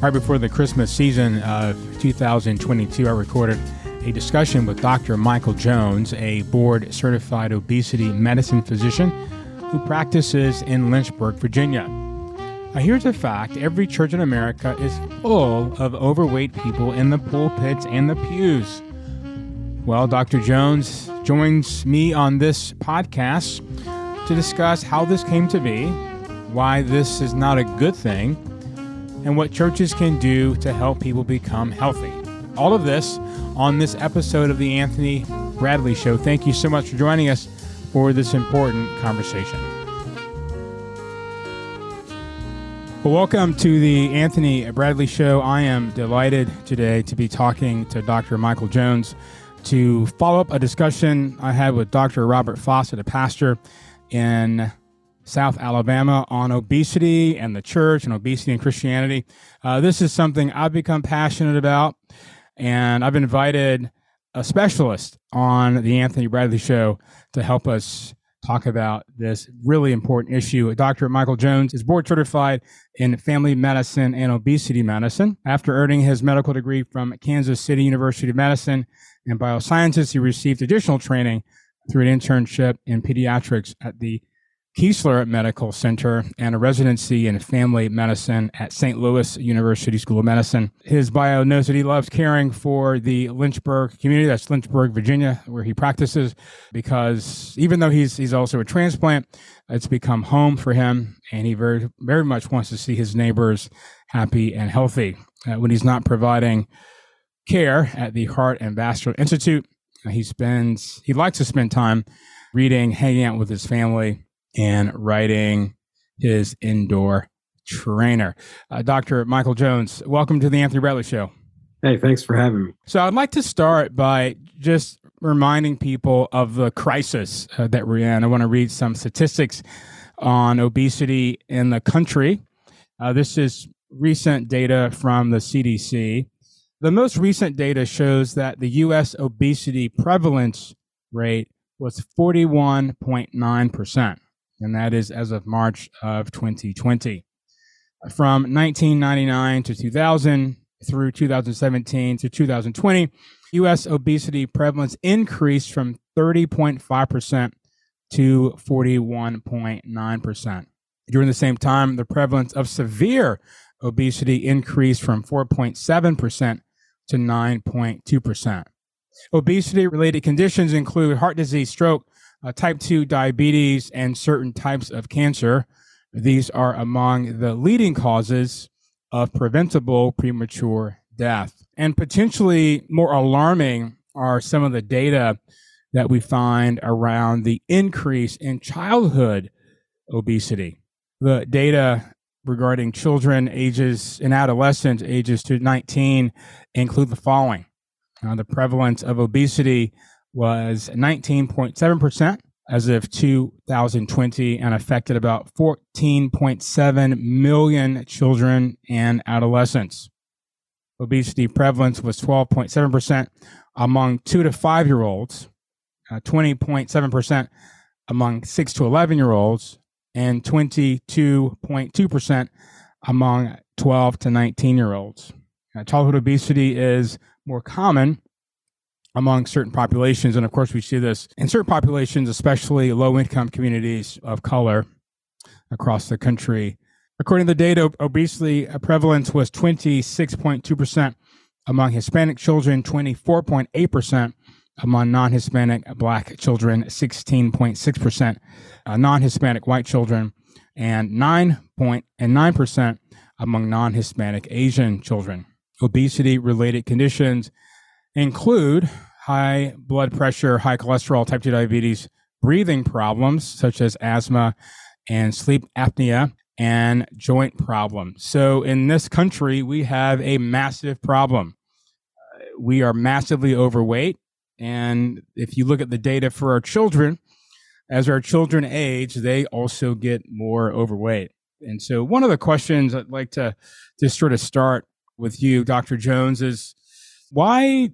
Right before the Christmas season of 2022, I recorded a discussion with Dr. Michael Jones, a board certified obesity medicine physician who practices in Lynchburg, Virginia. Now, here's a fact every church in America is full of overweight people in the pulpits and the pews. Well, Dr. Jones joins me on this podcast to discuss how this came to be, why this is not a good thing, and what churches can do to help people become healthy. All of this on this episode of the Anthony Bradley Show. Thank you so much for joining us for this important conversation. Well, welcome to the Anthony Bradley Show. I am delighted today to be talking to Dr. Michael Jones to follow up a discussion I had with Dr. Robert Fawcett, a pastor in South Alabama on obesity and the church and obesity and Christianity. Uh, this is something I've become passionate about, and I've invited a specialist on the Anthony Bradley Show to help us talk about this really important issue. Dr. Michael Jones is board certified in family medicine and obesity medicine. After earning his medical degree from Kansas City University of Medicine and Biosciences, he received additional training through an internship in pediatrics at the Keesler Medical Center and a residency in family medicine at St. Louis University School of Medicine. His bio notes that he loves caring for the Lynchburg community. That's Lynchburg, Virginia, where he practices, because even though he's he's also a transplant, it's become home for him, and he very very much wants to see his neighbors happy and healthy. Uh, when he's not providing care at the Heart and Vascular Institute, he spends he likes to spend time reading, hanging out with his family and writing his indoor trainer. Uh, Dr. Michael Jones, welcome to the Anthony Bradley Show. Hey, thanks for having me. So, I'd like to start by just reminding people of the crisis uh, that we're in. I want to read some statistics on obesity in the country. Uh, this is recent data from the CDC. The most recent data shows that the U.S. obesity prevalence rate was 41.9% and that is as of March of 2020. From 1999 to 2000 through 2017 to 2020, U.S. obesity prevalence increased from 30.5% to 41.9%. During the same time, the prevalence of severe obesity increased from 4.7% to 9.2%. Obesity related conditions include heart disease, stroke, uh, type 2 diabetes, and certain types of cancer. These are among the leading causes of preventable premature death. And potentially more alarming are some of the data that we find around the increase in childhood obesity. The data regarding children ages and adolescents ages to 19 include the following. Uh, the prevalence of obesity was 19.7% as of 2020 and affected about 14.7 million children and adolescents. Obesity prevalence was 12.7% among 2 to 5 year olds, uh, 20.7% among 6 to 11 year olds, and 22.2% among 12 to 19 year olds. Childhood obesity is more common among certain populations. And of course, we see this in certain populations, especially low income communities of color across the country. According to the data, obesity prevalence was 26.2% among Hispanic children, 24.8% among non Hispanic black children, 16.6% uh, non Hispanic white children, and 9 point, and 9% among non Hispanic Asian children. Obesity related conditions include high blood pressure, high cholesterol, type 2 diabetes, breathing problems such as asthma and sleep apnea, and joint problems. So, in this country, we have a massive problem. Uh, we are massively overweight. And if you look at the data for our children, as our children age, they also get more overweight. And so, one of the questions I'd like to just sort of start with you, Dr. Jones, is why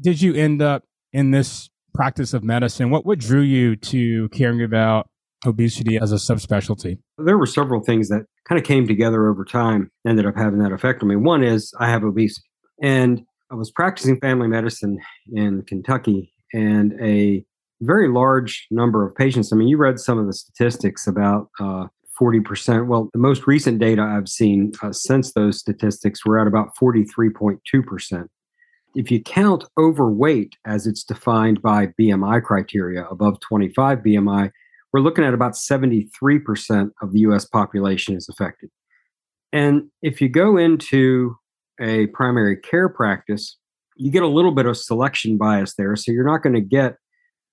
did you end up in this practice of medicine? What what drew you to caring about obesity as a subspecialty? There were several things that kind of came together over time, ended up having that effect on me. One is I have obesity. And I was practicing family medicine in Kentucky, and a very large number of patients. I mean, you read some of the statistics about uh, 40%. Well, the most recent data I've seen uh, since those statistics were at about 43.2%. If you count overweight as it's defined by BMI criteria, above 25 BMI, we're looking at about 73% of the US population is affected. And if you go into a primary care practice, you get a little bit of selection bias there. So you're not going to get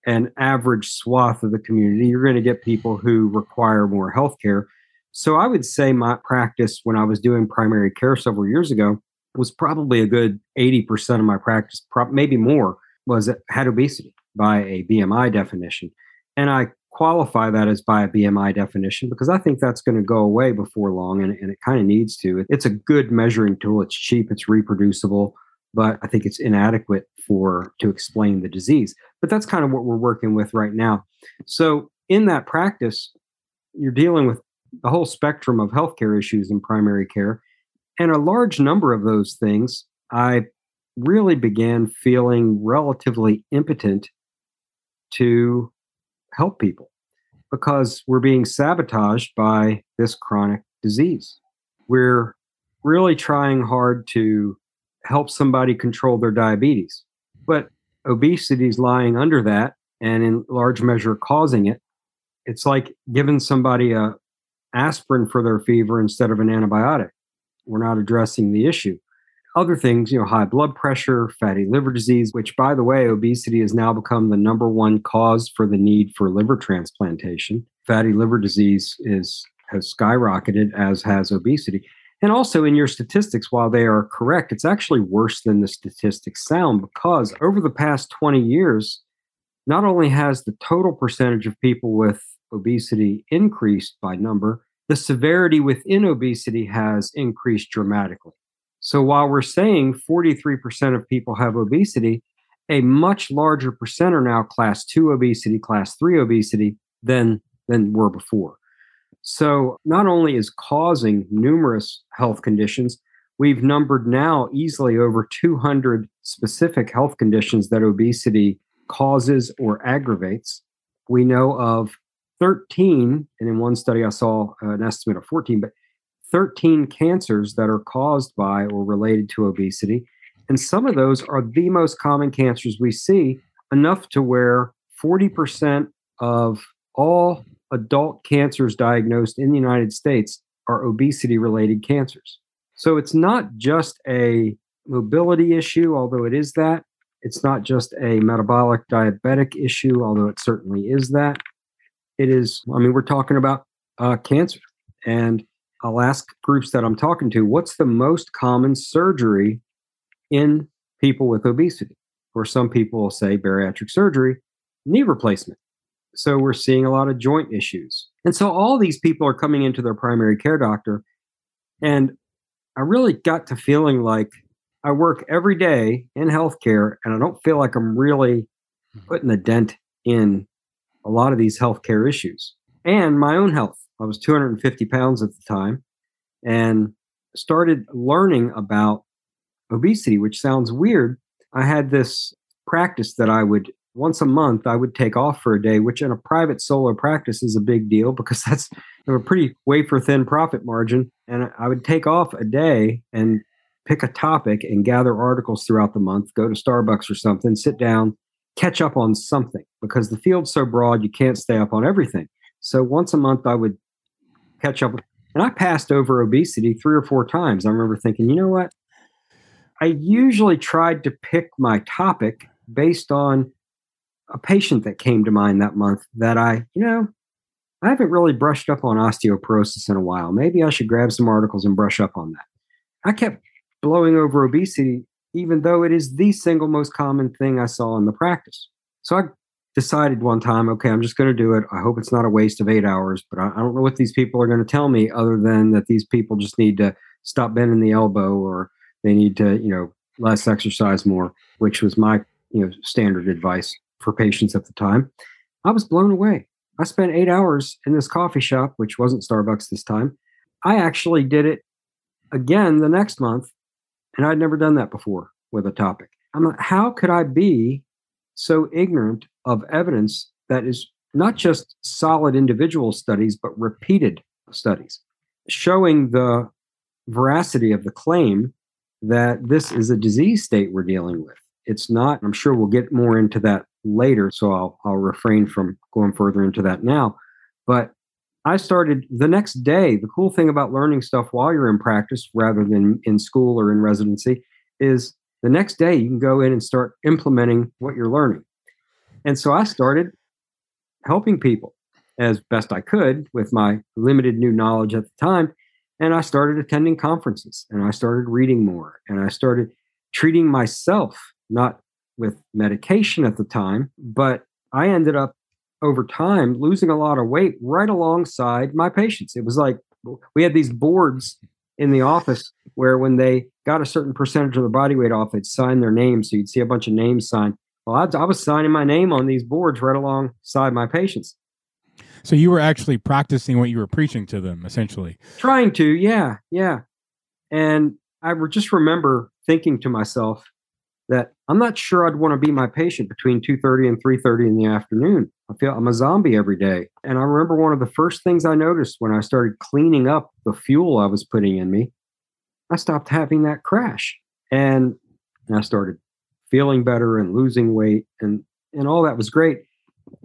an average swath of the community. You're going to get people who require more health care. So I would say my practice when I was doing primary care several years ago was probably a good 80% of my practice, maybe more, was had obesity by a BMI definition. And I qualify that as by a BMI definition because I think that's going to go away before long and, and it kind of needs to. It's a good measuring tool. It's cheap, it's reproducible, but I think it's inadequate for to explain the disease. But that's kind of what we're working with right now. So in that practice, you're dealing with the whole spectrum of healthcare issues in primary care. And a large number of those things, I really began feeling relatively impotent to help people because we're being sabotaged by this chronic disease. We're really trying hard to help somebody control their diabetes, but obesity is lying under that and in large measure causing it. It's like giving somebody a aspirin for their fever instead of an antibiotic. We're not addressing the issue other things, you know, high blood pressure, fatty liver disease, which, by the way, obesity has now become the number one cause for the need for liver transplantation. Fatty liver disease is has skyrocketed, as has obesity. And also in your statistics, while they are correct, it's actually worse than the statistics sound because over the past 20 years, not only has the total percentage of people with obesity increased by number, the severity within obesity has increased dramatically. So while we're saying 43% of people have obesity, a much larger percent are now class 2 obesity, class 3 obesity than than were before. So not only is causing numerous health conditions, we've numbered now easily over 200 specific health conditions that obesity causes or aggravates. We know of 13, and in one study I saw uh, an estimate of 14, but 13 cancers that are caused by or related to obesity. And some of those are the most common cancers we see, enough to where 40% of all adult cancers diagnosed in the United States are obesity related cancers. So it's not just a mobility issue, although it is that. It's not just a metabolic diabetic issue, although it certainly is that. It is, I mean, we're talking about uh, cancer. And I'll ask groups that I'm talking to, what's the most common surgery in people with obesity? Or some people will say bariatric surgery, knee replacement. So we're seeing a lot of joint issues. And so all these people are coming into their primary care doctor. And I really got to feeling like I work every day in healthcare and I don't feel like I'm really mm-hmm. putting a dent in a lot of these healthcare issues and my own health. I was 250 pounds at the time and started learning about obesity, which sounds weird. I had this practice that I would once a month I would take off for a day, which in a private solo practice is a big deal because that's a pretty wafer thin profit margin. And I would take off a day and pick a topic and gather articles throughout the month, go to Starbucks or something, sit down, catch up on something because the field's so broad you can't stay up on everything. So once a month I would catch up. And I passed over obesity three or four times. I remember thinking, you know what? I usually tried to pick my topic based on a patient that came to mind that month that I, you know, I haven't really brushed up on osteoporosis in a while. Maybe I should grab some articles and brush up on that. I kept blowing over obesity, even though it is the single most common thing I saw in the practice. So I decided one time, okay, I'm just going to do it. I hope it's not a waste of eight hours, but I, I don't know what these people are going to tell me other than that these people just need to stop bending the elbow or they need to, you know, less exercise more, which was my, you know, standard advice for patients at the time. I was blown away. I spent eight hours in this coffee shop, which wasn't Starbucks this time, I actually did it again the next month, and I'd never done that before with a topic. I'm like, how could I be so ignorant of evidence that is not just solid individual studies, but repeated studies showing the veracity of the claim that this is a disease state we're dealing with. It's not, I'm sure we'll get more into that later, so I'll, I'll refrain from going further into that now. But I started the next day. The cool thing about learning stuff while you're in practice rather than in school or in residency is the next day you can go in and start implementing what you're learning. And so I started helping people as best I could with my limited new knowledge at the time. And I started attending conferences and I started reading more and I started treating myself, not with medication at the time, but I ended up over time losing a lot of weight right alongside my patients. It was like we had these boards in the office where when they got a certain percentage of the body weight off, they'd sign their name. So you'd see a bunch of names signed. Well, I, I was signing my name on these boards right alongside my patients. So you were actually practicing what you were preaching to them, essentially. Trying to, yeah, yeah. And I would just remember thinking to myself that I'm not sure I'd want to be my patient between 2:30 and 3:30 in the afternoon. I feel I'm a zombie every day. And I remember one of the first things I noticed when I started cleaning up the fuel I was putting in me, I stopped having that crash. And I started feeling better and losing weight and and all that was great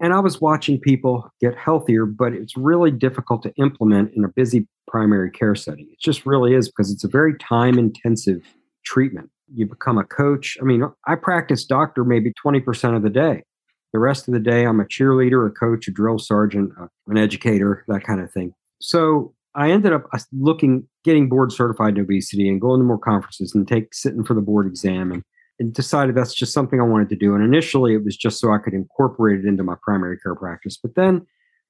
and I was watching people get healthier, but it's really difficult to implement in a busy primary care setting. It just really is because it's a very time intensive treatment. You become a coach. I mean, I practice doctor maybe 20% of the day. The rest of the day, I'm a cheerleader, a coach, a drill sergeant, an educator, that kind of thing. So I ended up uh, looking, getting board certified in obesity and going to more conferences and take sitting for the board exam and and decided that's just something I wanted to do. And initially, it was just so I could incorporate it into my primary care practice. But then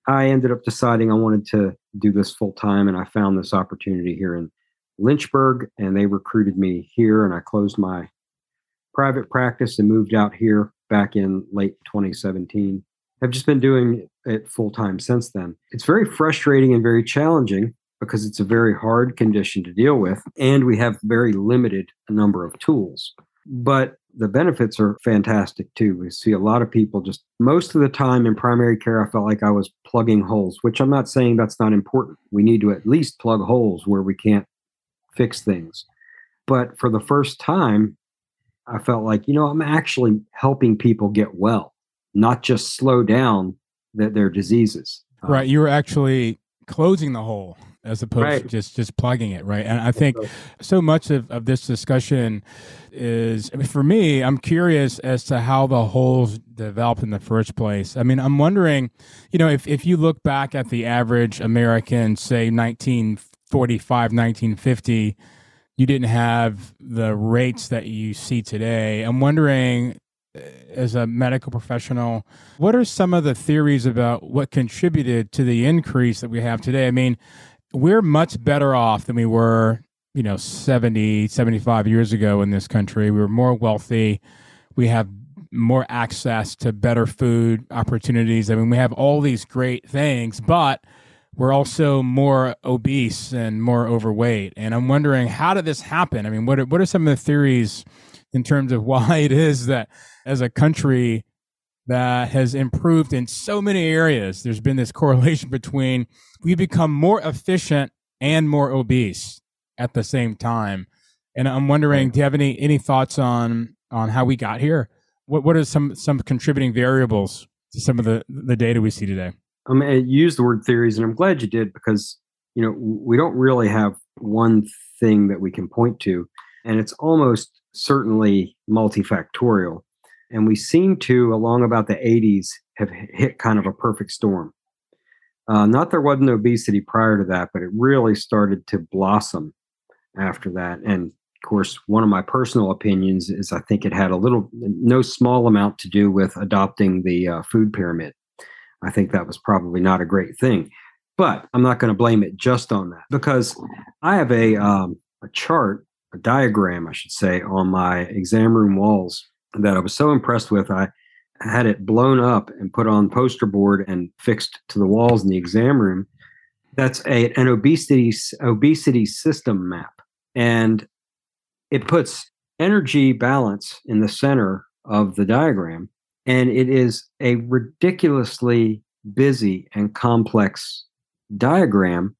I ended up deciding I wanted to do this full time, and I found this opportunity here in Lynchburg, and they recruited me here, and I closed my private practice and moved out here back in late 2017. I've just been doing it full time since then. It's very frustrating and very challenging because it's a very hard condition to deal with, and we have very limited number of tools but the benefits are fantastic too. We see a lot of people just most of the time in primary care, I felt like I was plugging holes, which I'm not saying that's not important. We need to at least plug holes where we can't fix things. But for the first time, I felt like, you know, I'm actually helping people get well, not just slow down that their diseases. Um, right. You were actually closing the hole as opposed right. to just just plugging it right and i think so much of, of this discussion is I mean, for me i'm curious as to how the holes developed in the first place i mean i'm wondering you know if, if you look back at the average american say 1945 1950 you didn't have the rates that you see today i'm wondering uh, as a medical professional, what are some of the theories about what contributed to the increase that we have today? I mean, we're much better off than we were, you know, 70, 75 years ago in this country. We were more wealthy. We have more access to better food opportunities. I mean, we have all these great things, but we're also more obese and more overweight. And I'm wondering, how did this happen? I mean, what are, what are some of the theories in terms of why it is that as a country that has improved in so many areas, there's been this correlation between we become more efficient and more obese at the same time. And I'm wondering, do you have any any thoughts on on how we got here? What what are some some contributing variables to some of the the data we see today? I mean, I use the word theories, and I'm glad you did because you know we don't really have one thing that we can point to, and it's almost certainly multifactorial. And we seem to, along about the 80s, have hit kind of a perfect storm. Uh, not there wasn't obesity prior to that, but it really started to blossom after that. And of course, one of my personal opinions is I think it had a little, no small amount to do with adopting the uh, food pyramid. I think that was probably not a great thing. But I'm not going to blame it just on that because I have a, um, a chart, a diagram, I should say, on my exam room walls that I was so impressed with. I had it blown up and put on poster board and fixed to the walls in the exam room. That's a, an obesity obesity system map, and it puts energy balance in the center of the diagram, and it is a ridiculously busy and complex diagram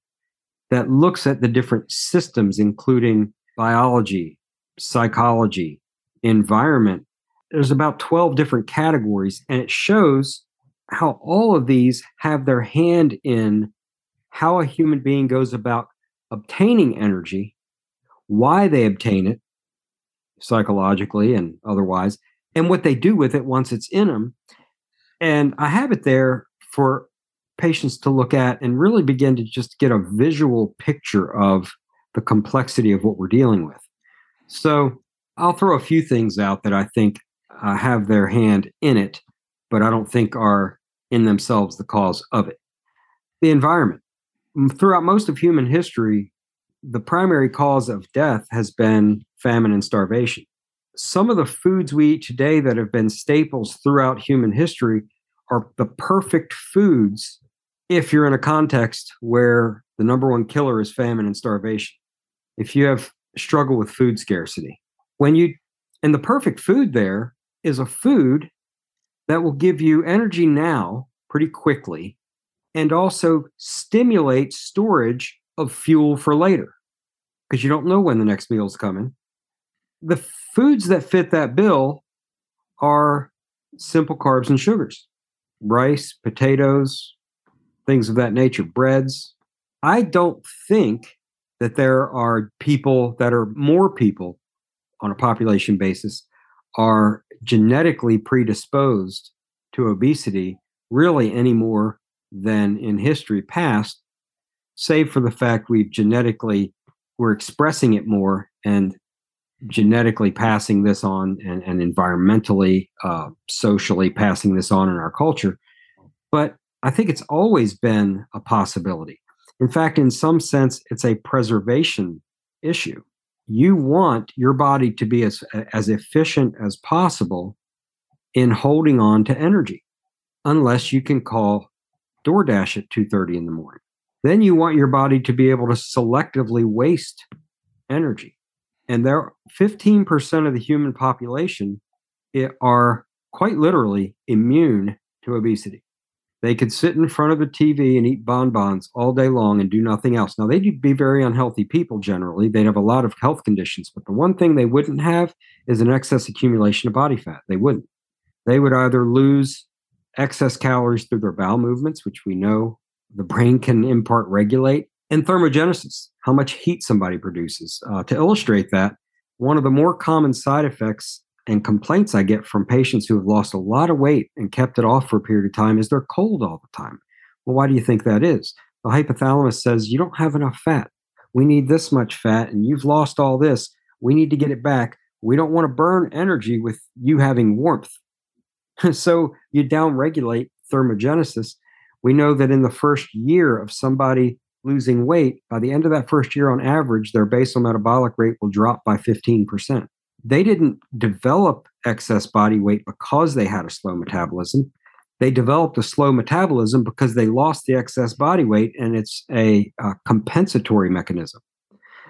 that looks at the different systems, including biology, psychology, environment. There's about 12 different categories, and it shows how all of these have their hand in how a human being goes about obtaining energy, why they obtain it psychologically and otherwise, and what they do with it once it's in them. And I have it there for patients to look at and really begin to just get a visual picture of the complexity of what we're dealing with. So I'll throw a few things out that I think uh, have their hand in it, but I don't think are in themselves the cause of it. The environment. Throughout most of human history, the primary cause of death has been famine and starvation. Some of the foods we eat today that have been staples throughout human history are the perfect foods if you're in a context where the number one killer is famine and starvation. If you have struggle with food scarcity, when you and the perfect food there is a food that will give you energy now pretty quickly and also stimulate storage of fuel for later because you don't know when the next meal is coming. The foods that fit that bill are simple carbs and sugars rice, potatoes, things of that nature, breads. I don't think that there are people that are more people on a population basis are genetically predisposed to obesity really any more than in history past, save for the fact we've genetically we're expressing it more and genetically passing this on and, and environmentally, uh, socially passing this on in our culture. But I think it's always been a possibility. In fact, in some sense, it's a preservation issue you want your body to be as as efficient as possible in holding on to energy unless you can call DoorDash at 2:30 in the morning. Then you want your body to be able to selectively waste energy. And there 15% of the human population are quite literally immune to obesity. They could sit in front of the TV and eat bonbons all day long and do nothing else. Now, they'd be very unhealthy people generally. They'd have a lot of health conditions, but the one thing they wouldn't have is an excess accumulation of body fat. They wouldn't. They would either lose excess calories through their bowel movements, which we know the brain can in part regulate, and thermogenesis, how much heat somebody produces. Uh, to illustrate that, one of the more common side effects and complaints I get from patients who have lost a lot of weight and kept it off for a period of time is they're cold all the time. Well, why do you think that is? The hypothalamus says you don't have enough fat. We need this much fat, and you've lost all this. We need to get it back. We don't want to burn energy with you having warmth. so you downregulate thermogenesis. We know that in the first year of somebody losing weight, by the end of that first year on average, their basal metabolic rate will drop by 15% they didn't develop excess body weight because they had a slow metabolism. They developed a slow metabolism because they lost the excess body weight, and it's a, a compensatory mechanism.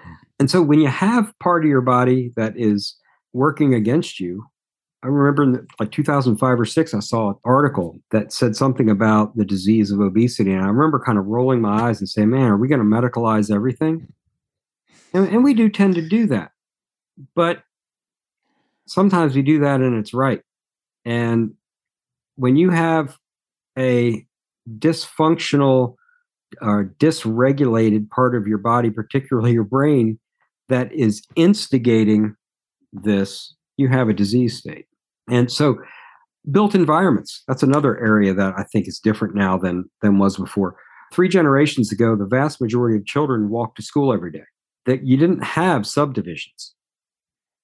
Hmm. And so when you have part of your body that is working against you, I remember in like 2005 or six, I saw an article that said something about the disease of obesity. And I remember kind of rolling my eyes and saying, man, are we going to medicalize everything? And, and we do tend to do that. But sometimes we do that and it's right. And when you have a dysfunctional or dysregulated part of your body, particularly your brain, that is instigating this, you have a disease state. And so built environments, that's another area that I think is different now than than was before. Three generations ago, the vast majority of children walked to school every day. That you didn't have subdivisions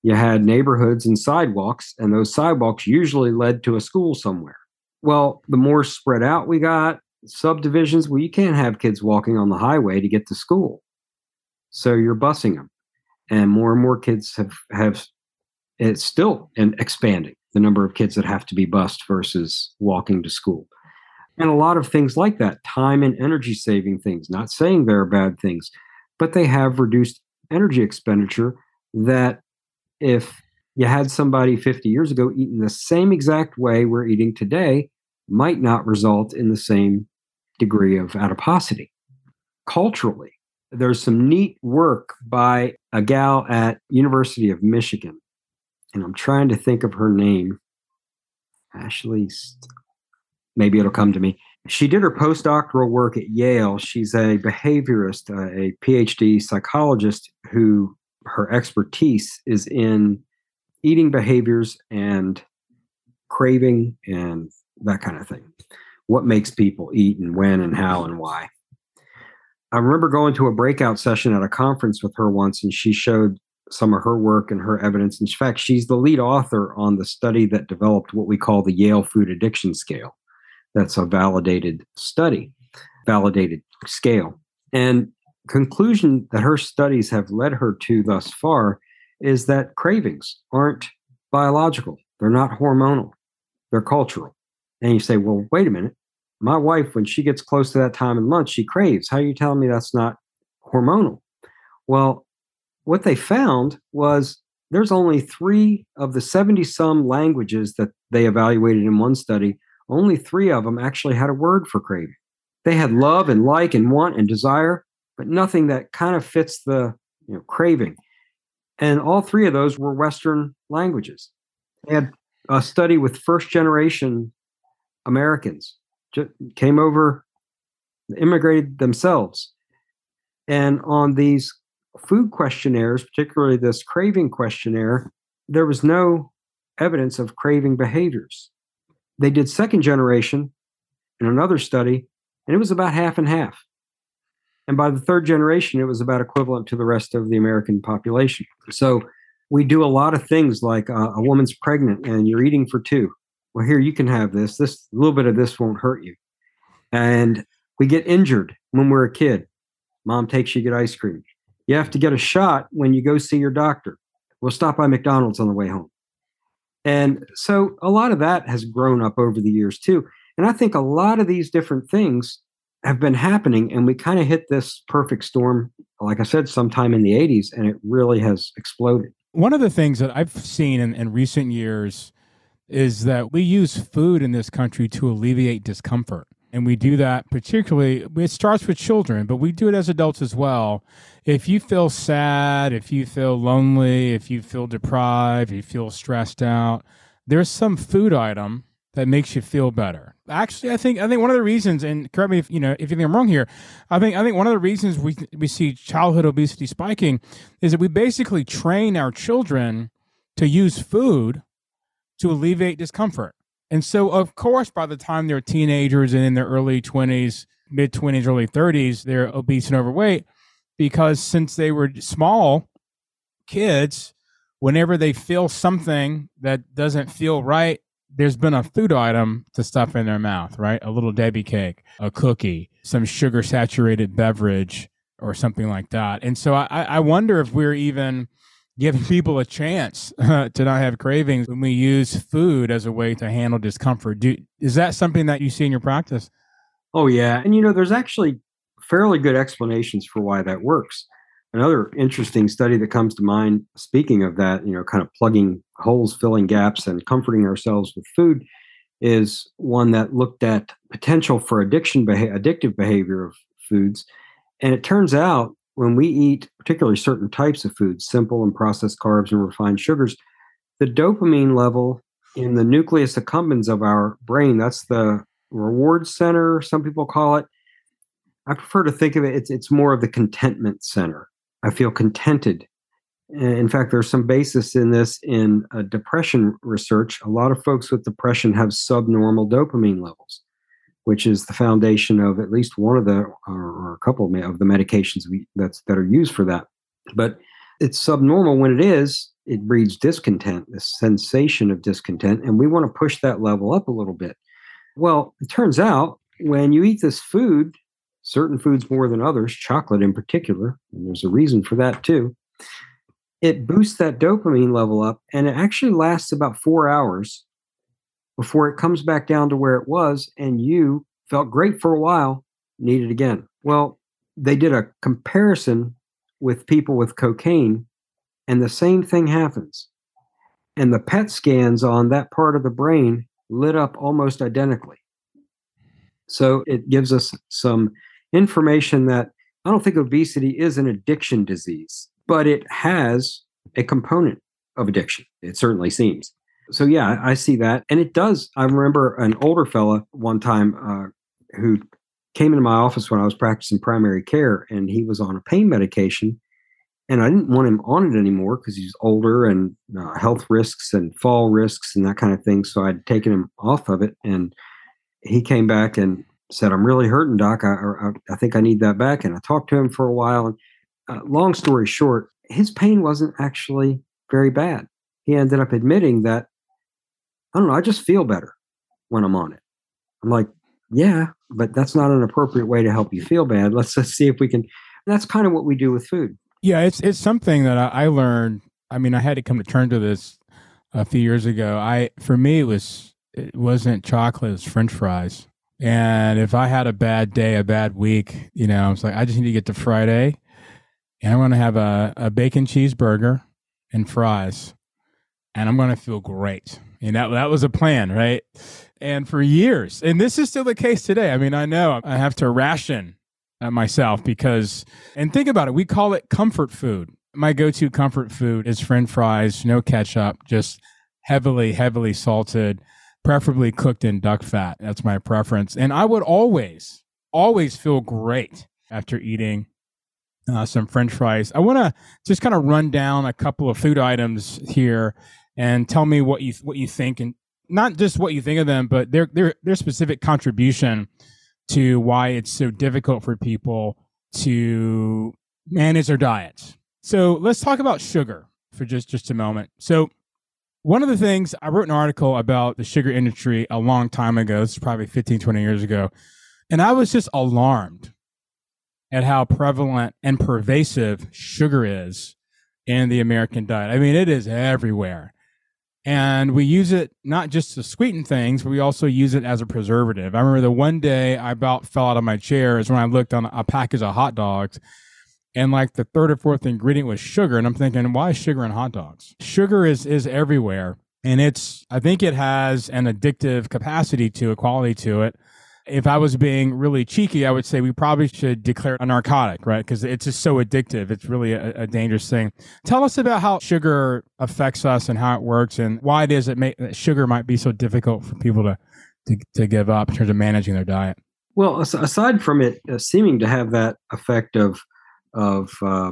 you had neighborhoods and sidewalks, and those sidewalks usually led to a school somewhere. Well, the more spread out we got, subdivisions, well, you can't have kids walking on the highway to get to school. So you're busing them. And more and more kids have, have it's still expanding the number of kids that have to be bused versus walking to school. And a lot of things like that, time and energy saving things, not saying they're bad things, but they have reduced energy expenditure that if you had somebody 50 years ago eating the same exact way we're eating today, might not result in the same degree of adiposity. Culturally, there's some neat work by a gal at University of Michigan, and I'm trying to think of her name. Ashley, maybe it'll come to me. She did her postdoctoral work at Yale. She's a behaviorist, uh, a PhD psychologist who her expertise is in eating behaviors and craving and that kind of thing. What makes people eat and when and how and why. I remember going to a breakout session at a conference with her once, and she showed some of her work and her evidence. In fact, she's the lead author on the study that developed what we call the Yale Food Addiction Scale. That's a validated study, validated scale. And conclusion that her studies have led her to thus far is that cravings aren't biological, they're not hormonal, they're cultural. And you say, well, wait a minute. My wife, when she gets close to that time in lunch, she craves. How are you telling me that's not hormonal? Well, what they found was there's only three of the 70 some languages that they evaluated in one study, only three of them actually had a word for craving. They had love and like and want and desire, but nothing that kind of fits the you know, craving. And all three of those were Western languages. They had a study with first generation Americans, came over, immigrated themselves. And on these food questionnaires, particularly this craving questionnaire, there was no evidence of craving behaviors. They did second generation in another study, and it was about half and half. And by the third generation, it was about equivalent to the rest of the American population. So we do a lot of things like uh, a woman's pregnant and you're eating for two. Well, here you can have this. This little bit of this won't hurt you. And we get injured when we're a kid. Mom takes you get ice cream. You have to get a shot when you go see your doctor. We'll stop by McDonald's on the way home. And so a lot of that has grown up over the years too. And I think a lot of these different things have been happening and we kind of hit this perfect storm like i said sometime in the 80s and it really has exploded one of the things that i've seen in, in recent years is that we use food in this country to alleviate discomfort and we do that particularly it starts with children but we do it as adults as well if you feel sad if you feel lonely if you feel deprived you feel stressed out there's some food item that makes you feel better. Actually, I think I think one of the reasons, and correct me if you know if you think I'm wrong here, I think I think one of the reasons we we see childhood obesity spiking is that we basically train our children to use food to alleviate discomfort. And so, of course, by the time they're teenagers and in their early 20s, mid 20s, early 30s, they're obese and overweight because since they were small kids, whenever they feel something that doesn't feel right there's been a food item to stuff in their mouth, right? A little Debbie cake, a cookie, some sugar saturated beverage, or something like that. And so I, I wonder if we're even giving people a chance uh, to not have cravings when we use food as a way to handle discomfort. Do, is that something that you see in your practice? Oh, yeah. And, you know, there's actually fairly good explanations for why that works. Another interesting study that comes to mind, speaking of that, you know, kind of plugging holes, filling gaps, and comforting ourselves with food, is one that looked at potential for addiction, beha- addictive behavior of foods. And it turns out when we eat particularly certain types of foods, simple and processed carbs and refined sugars, the dopamine level in the nucleus accumbens of our brain, that's the reward center, some people call it. I prefer to think of it, it's, it's more of the contentment center. I feel contented. In fact, there's some basis in this in uh, depression research. A lot of folks with depression have subnormal dopamine levels, which is the foundation of at least one of the or, a couple of the medications we, that's that are used for that. But it's subnormal when it is. It breeds discontent, this sensation of discontent, and we want to push that level up a little bit. Well, it turns out when you eat this food certain foods more than others, chocolate in particular, and there's a reason for that too. It boosts that dopamine level up, and it actually lasts about four hours before it comes back down to where it was, and you felt great for a while, need it again. Well, they did a comparison with people with cocaine, and the same thing happens. And the PET scans on that part of the brain lit up almost identically. So it gives us some information that I don't think obesity is an addiction disease, but it has a component of addiction. It certainly seems. So yeah, I see that, and it does. I remember an older fella one time uh, who came into my office when I was practicing primary care, and he was on a pain medication, and I didn't want him on it anymore because he's older and uh, health risks and fall risks and that kind of thing. So I'd taken him off of it, and he came back and said, "I'm really hurting, doc. I, I, I think I need that back." And I talked to him for a while, and uh, long story short, his pain wasn't actually very bad. He ended up admitting that I don't know, I just feel better when I'm on it. I'm like, yeah, but that's not an appropriate way to help you feel bad. Let's just see if we can. that's kind of what we do with food. Yeah, it's it's something that I, I learned. I mean, I had to come to terms to this a few years ago. I for me it was it wasn't chocolate, it was French fries. And if I had a bad day, a bad week, you know, I was like, I just need to get to Friday, and I'm going to have a, a bacon cheeseburger and fries, and I'm going to feel great. And that that was a plan, right? And for years, and this is still the case today. I mean, I know I have to ration myself because, and think about it, we call it comfort food. My go-to comfort food is French fries, no ketchup, just heavily, heavily salted, preferably cooked in duck fat. That's my preference, and I would always, always feel great after eating uh, some French fries. I want to just kind of run down a couple of food items here and tell me what you what you think and not just what you think of them, but their their their specific contribution to why it's so difficult for people to manage their diets. So let's talk about sugar for just just a moment. So one of the things I wrote an article about the sugar industry a long time ago. This is probably 15, 20 years ago. And I was just alarmed at how prevalent and pervasive sugar is in the American diet. I mean, it is everywhere. And we use it not just to sweeten things, but we also use it as a preservative. I remember the one day I about fell out of my chair is when I looked on a package of hot dogs and like the third or fourth ingredient was sugar. And I'm thinking, why sugar in hot dogs? Sugar is is everywhere. And it's I think it has an addictive capacity to a quality to it if I was being really cheeky, I would say we probably should declare a narcotic, right? Because it's just so addictive. It's really a, a, dangerous thing. Tell us about how sugar affects us and how it works, and why it is that, may, that sugar might be so difficult for people to, to to give up in terms of managing their diet. Well, aside from it uh, seeming to have that effect of of uh,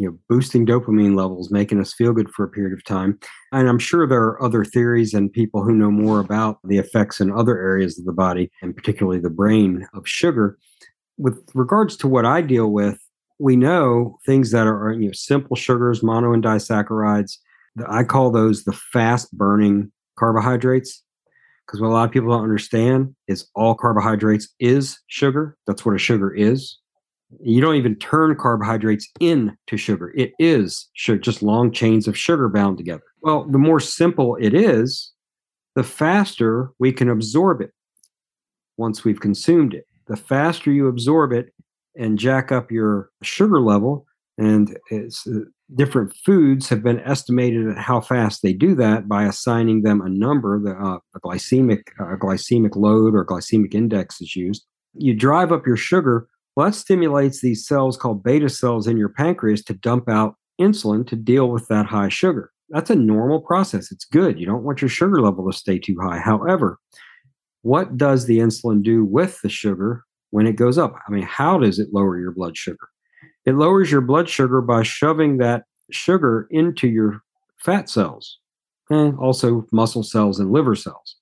you know boosting dopamine levels making us feel good for a period of time. And i'm sure there are other theories and people who know more about the effects in other areas of the body and particularly the brain of sugar. With regards to what i deal with we know things that are you know simple sugars mono and disaccharides. I call those the fast burning carbohydrates because what a lot of people don't understand is all carbohydrates is sugar. That's what a sugar is you don't even turn carbohydrates into sugar. It is sugar, just long chains of sugar bound together. Well, the more simple it is, the faster we can absorb it once we've consumed it. The faster you absorb it and jack up your sugar level, and it's, uh, different foods have been estimated at how fast they do that by assigning them a number, the uh, a glycemic uh, glycemic load or glycemic index is used. You drive up your sugar well, that stimulates these cells called beta cells in your pancreas to dump out insulin to deal with that high sugar. That's a normal process. It's good. You don't want your sugar level to stay too high. However, what does the insulin do with the sugar when it goes up? I mean, how does it lower your blood sugar? It lowers your blood sugar by shoving that sugar into your fat cells and also muscle cells and liver cells.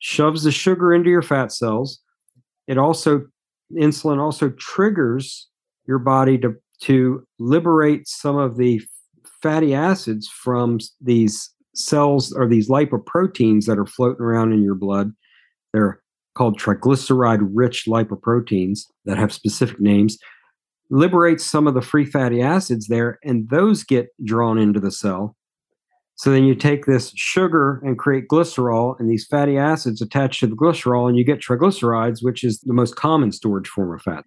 Shoves the sugar into your fat cells. It also insulin also triggers your body to to liberate some of the fatty acids from these cells or these lipoproteins that are floating around in your blood. They're called triglyceride rich lipoproteins that have specific names. Liberates some of the free fatty acids there, and those get drawn into the cell. So then you take this sugar and create glycerol, and these fatty acids attached to the glycerol, and you get triglycerides, which is the most common storage form of fat.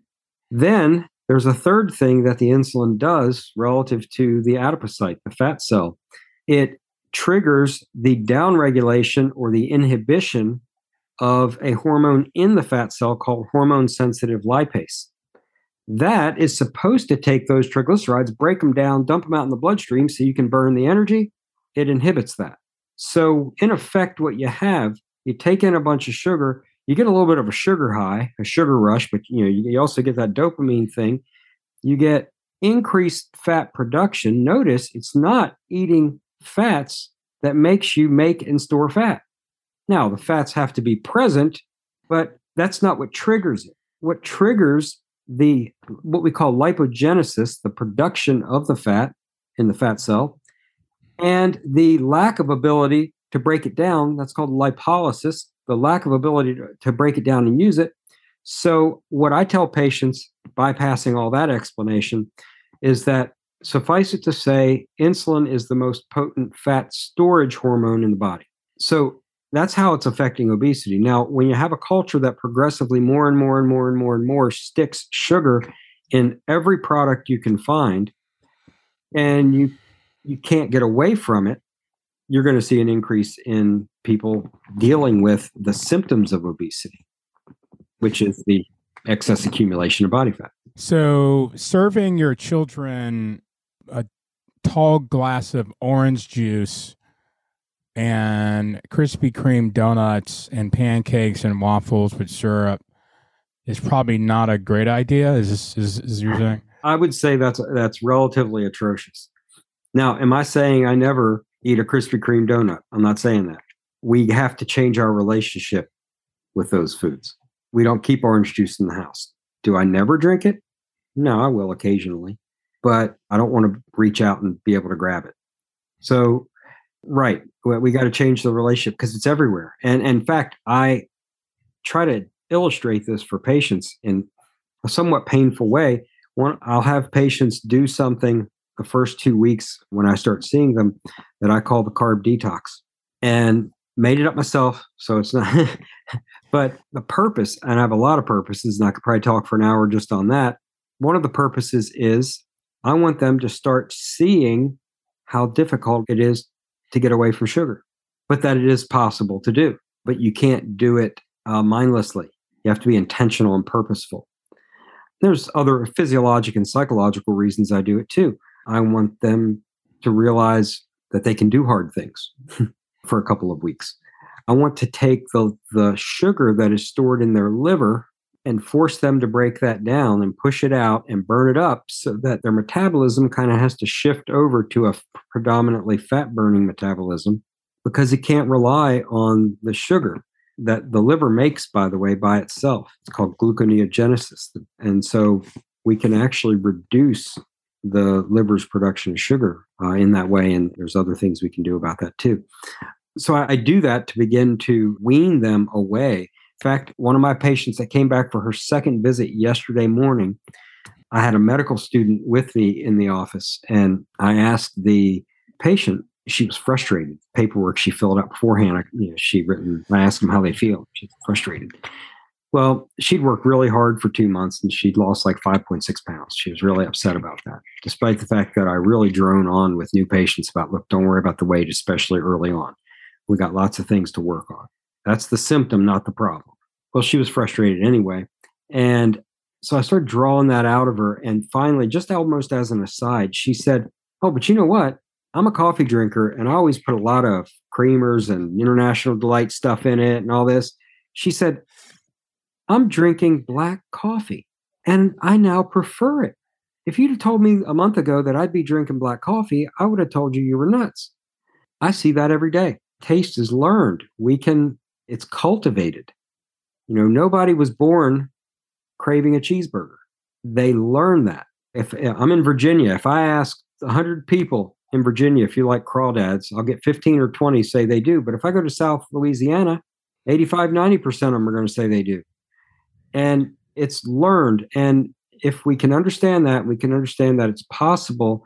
Then there's a third thing that the insulin does relative to the adipocyte, the fat cell. It triggers the downregulation or the inhibition of a hormone in the fat cell called hormone sensitive lipase. That is supposed to take those triglycerides, break them down, dump them out in the bloodstream so you can burn the energy. It inhibits that. So, in effect, what you have, you take in a bunch of sugar, you get a little bit of a sugar high, a sugar rush, but you know, you also get that dopamine thing. You get increased fat production. Notice it's not eating fats that makes you make and store fat. Now, the fats have to be present, but that's not what triggers it. What triggers the what we call lipogenesis, the production of the fat in the fat cell, and the lack of ability to break it down, that's called lipolysis, the lack of ability to, break it down and use it. So, what I tell patients, bypassing all that explanation, is that suffice it to say, insulin is the most potent fat storage hormone in the body. So, that's how it's affecting obesity. Now, when you have a culture that progressively more and more and more and more and more sticks sugar in every product you can find, and you you can't get away from it, you're going to see an increase in people dealing with the symptoms of obesity, which is the excess accumulation of body fat. So, serving your children a tall glass of orange juice and Krispy Kreme donuts and pancakes and waffles with syrup is probably not a great idea. Is this is, is you saying? I would say that's that's relatively atrocious. Now, am I saying I never eat a Krispy Kreme donut? I'm not saying that. We have to change our relationship with those foods. We don't keep orange juice in the house. Do I never drink it? No, I will occasionally, but I don't want to reach out and be able to grab it. So Right. We got to change the relationship because it's everywhere. And, in fact, I try to illustrate this for patients in a somewhat painful way. One, I'll have patients do something the first two weeks when I start seeing them that I call the carb detox and made it up myself. So it's not, but the purpose, and I have a lot of purposes, and I could probably talk for an hour just on that. One of the purposes is I want them to start seeing how difficult it is to get away from sugar, but that it is possible to do. But you can't do it uh, mindlessly. You have to be intentional and purposeful. There's other physiologic and psychological reasons I do it too. I want them to realize that they can do hard things for a couple of weeks. I want to take the, the sugar that is stored in their liver and force them to break that down and push it out and burn it up so that their metabolism kind of has to shift over to a predominantly fat burning metabolism because it can't rely on the sugar that the liver makes, by the way, by itself. It's called gluconeogenesis. And so we can actually reduce the liver's production of sugar uh, in that way. And there's other things we can do about that too. So I, I do that to begin to wean them away in fact, one of my patients that came back for her second visit yesterday morning, I had a medical student with me in the office, and I asked the patient. She was frustrated. Paperwork she filled out beforehand. I, you know, she written. I asked them how they feel. She's frustrated. Well, she'd worked really hard for two months and she'd lost like 5.6 pounds. She was really upset about that, despite the fact that I really drone on with new patients about, look, don't worry about the weight, especially early on. We got lots of things to work on. That's the symptom, not the problem. Well, she was frustrated anyway. And so I started drawing that out of her. And finally, just almost as an aside, she said, Oh, but you know what? I'm a coffee drinker and I always put a lot of creamers and international delight stuff in it and all this. She said, I'm drinking black coffee and I now prefer it. If you'd have told me a month ago that I'd be drinking black coffee, I would have told you you were nuts. I see that every day. Taste is learned. We can it's cultivated. You know, nobody was born craving a cheeseburger. They learn that. If eh, I'm in Virginia, if I ask 100 people in Virginia if you like crawdads, I'll get 15 or 20 say they do. But if I go to South Louisiana, 85, 90% of them are going to say they do. And it's learned. And if we can understand that, we can understand that it's possible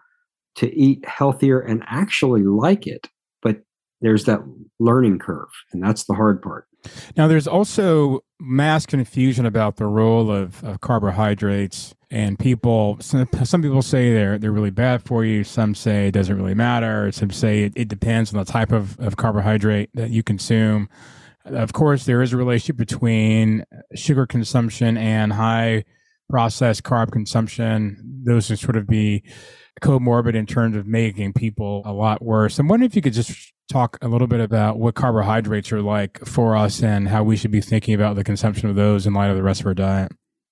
to eat healthier and actually like it But there's that learning curve, and that's the hard part. Now, there's also mass confusion about the role of, of carbohydrates, and people. Some, some, people say they're they're really bad for you. Some say it doesn't really matter. Some say it, it depends on the type of, of carbohydrate that you consume. Of course, there is a relationship between sugar consumption and high processed carb consumption. Those would sort of be comorbid in terms of making people a lot worse. I'm wondering if you could just talk a little bit about what carbohydrates are like for us and how we should be thinking about the consumption of those in light of the rest of our diet.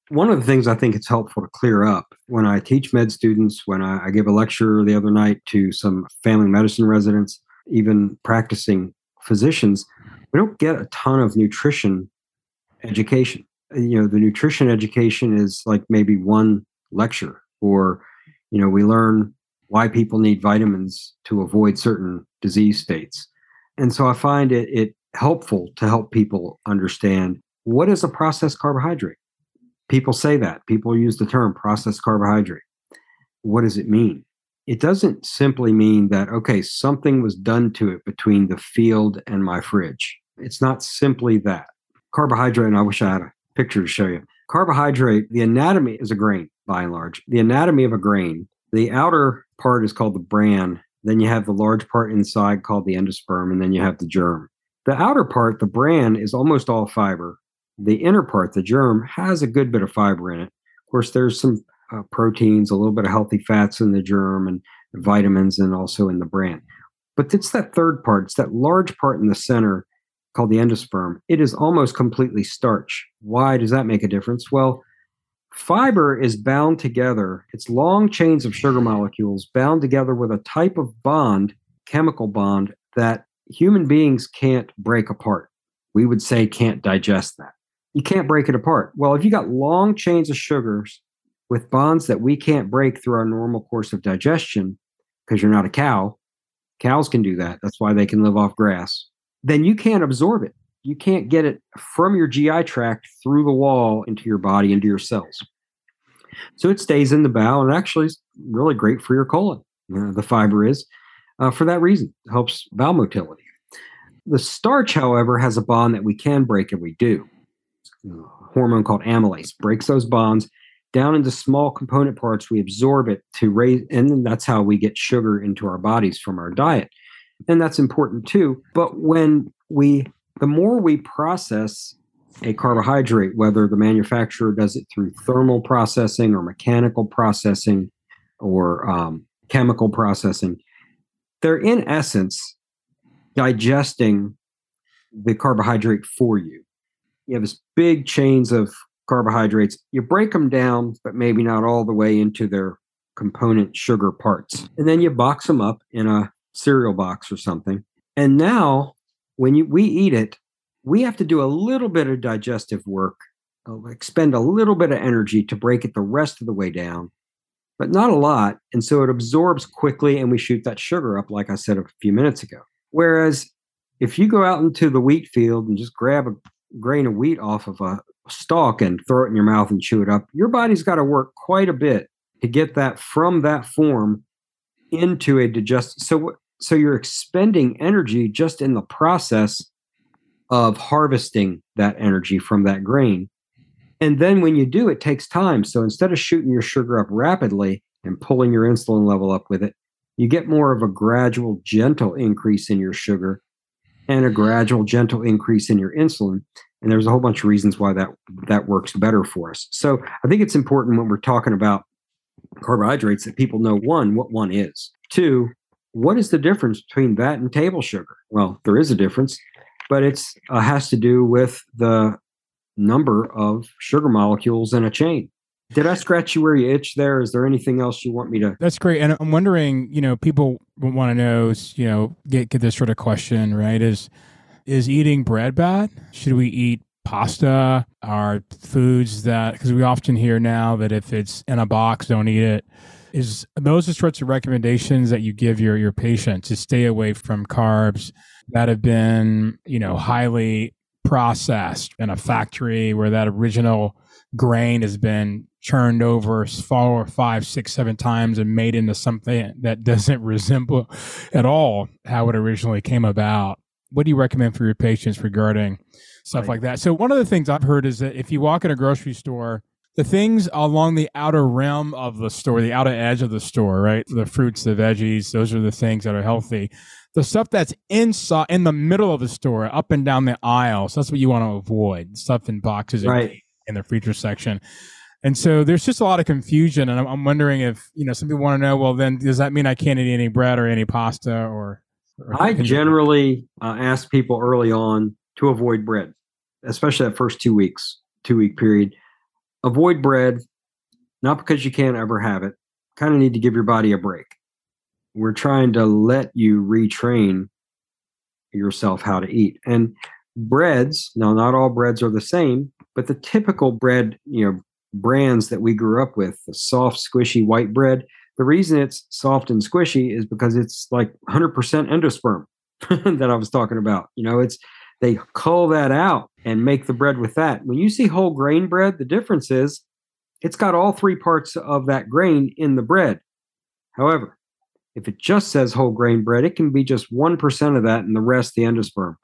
One of the things I think it's helpful to clear up when I teach med students, when I, I give a lecture the other night to some family medicine residents, even practicing physicians, we don't get a ton of nutrition education. Uh, you know, the nutrition education is like maybe one lecture, or, you know, we learn why people need vitamins to avoid certain disease states. And so I find it, it helpful to help people understand what is a processed carbohydrate. People say that. People use the term processed carbohydrate. What does it mean? It doesn't simply mean that, okay, something was done to it between the field and my fridge. It's not simply that. Carbohydrate, and I wish I had a picture to show you. Carbohydrate, the anatomy is a grain by and large. The anatomy of a grain, the outer part is called the bran. Then you have the large part inside called the endosperm, and then you have the germ. The outer part, the bran, is almost all fiber. The inner part, the germ, has a good bit of fiber in it. Of course, there's some uh, proteins, a little bit of healthy fats in the germ, and vitamins, and also in the bran. But it's that third part, it's that large part in the center called the endosperm. It is almost completely starch. Why does that make a difference? Well, fiber is bound together, it's long chains of sugar molecules bound together with a type of bond, chemical bond, that human beings can't break apart. We would say can't digest that. You can't break it apart. Well, if you got long chains of sugars with bonds that we can't break through our normal course of digestion, because you're not a cow, cows can do that. That's why they can live off grass then you can't absorb it. You can't get it from your GI tract through the wall into your body, into your cells. So it stays in the bowel and actually is really great for your colon. Uh, the fiber is uh, for that reason, it helps bowel motility. The starch, however, has a bond that we can break and we do. A hormone called amylase breaks those bonds down into small component parts. We absorb it to raise, and that's how we get sugar into our bodies from our diet and that's important too. But when we, the more we process a carbohydrate, whether the manufacturer does it through thermal processing or mechanical processing or um, chemical processing, they're in essence digesting the carbohydrate for you. You have this big chains of carbohydrates. You break them down, but maybe not all the way into their component sugar parts. And then you box them up in a cereal box or something. And now when you, we eat it, we have to do a little bit of digestive work, uh, expend a little bit of energy to break it the rest of the way down, but not a lot. And so it absorbs quickly and we shoot that sugar up, like I said a few minutes ago. Whereas if you go out into the wheat field and just grab a grain of wheat off of a stalk and throw it in your mouth and chew it up, your body's got to work quite a bit to get that from that form into a digest. So so you're expending energy just in the process of harvesting that energy from that grain. And then when you do, it takes time. So instead of shooting your sugar up rapidly and pulling your insulin level up with it, you get more of a gradual, gentle increase in your sugar and a gradual, gentle increase in your insulin. And there's a whole bunch of reasons why that that works better for us. So I think it's important when we're talking about carbohydrates that people know one, what one is. Two, what is the difference between that and table sugar? Well, there is a difference, but it's uh, has to do with the number of sugar molecules in a chain. Did I scratch you where you itch there? Is there anything else you want me to? That's great. And I'm wondering, you know, people want to know, you know, get get this sort of question, right? Is is eating bread bad? Should we eat pasta? Are foods that because we often hear now that if it's in a box, don't eat it is those the sorts of recommendations that you give your your patient to stay away from carbs that have been you know highly processed in a factory where that original grain has been churned over four, five, six, seven times and made into something that doesn't resemble at all how it originally came about. What do you recommend for your patients regarding stuff right. like that? So, one of the things I've heard is that if you walk in a grocery store, the things along the outer rim of the store, the outer edge of the store, right? The fruits, the veggies, those are the things that are healthy. The stuff that's inside, in the middle of the store, up and down the aisles, that's what you want to avoid. Stuff in boxes right. in the freezer section. And so there's just a lot of confusion, and I'm, I'm, wondering if you know some people want to know. Well, then does that mean I can't eat any bread or any pasta or? or I generally uh, ask people early on to avoid bread, especially that first two weeks, two week period. Avoid bread, not because you can't ever have it. Kind of need to give your body a break. We're trying to let you retrain yourself how to eat. And breads, now not all breads are the same, but the typical bread, you know, brands that we grew up with, the soft, squishy white bread. The reason it's soft and squishy is because it's like 100% endosperm that I was talking about. You know, it's they cull that out and make the bread with that. When you see whole grain bread, the difference is it's got all three parts of that grain in the bread. However, if it just says whole grain bread, it can be just 1% of that and the rest the endosperm.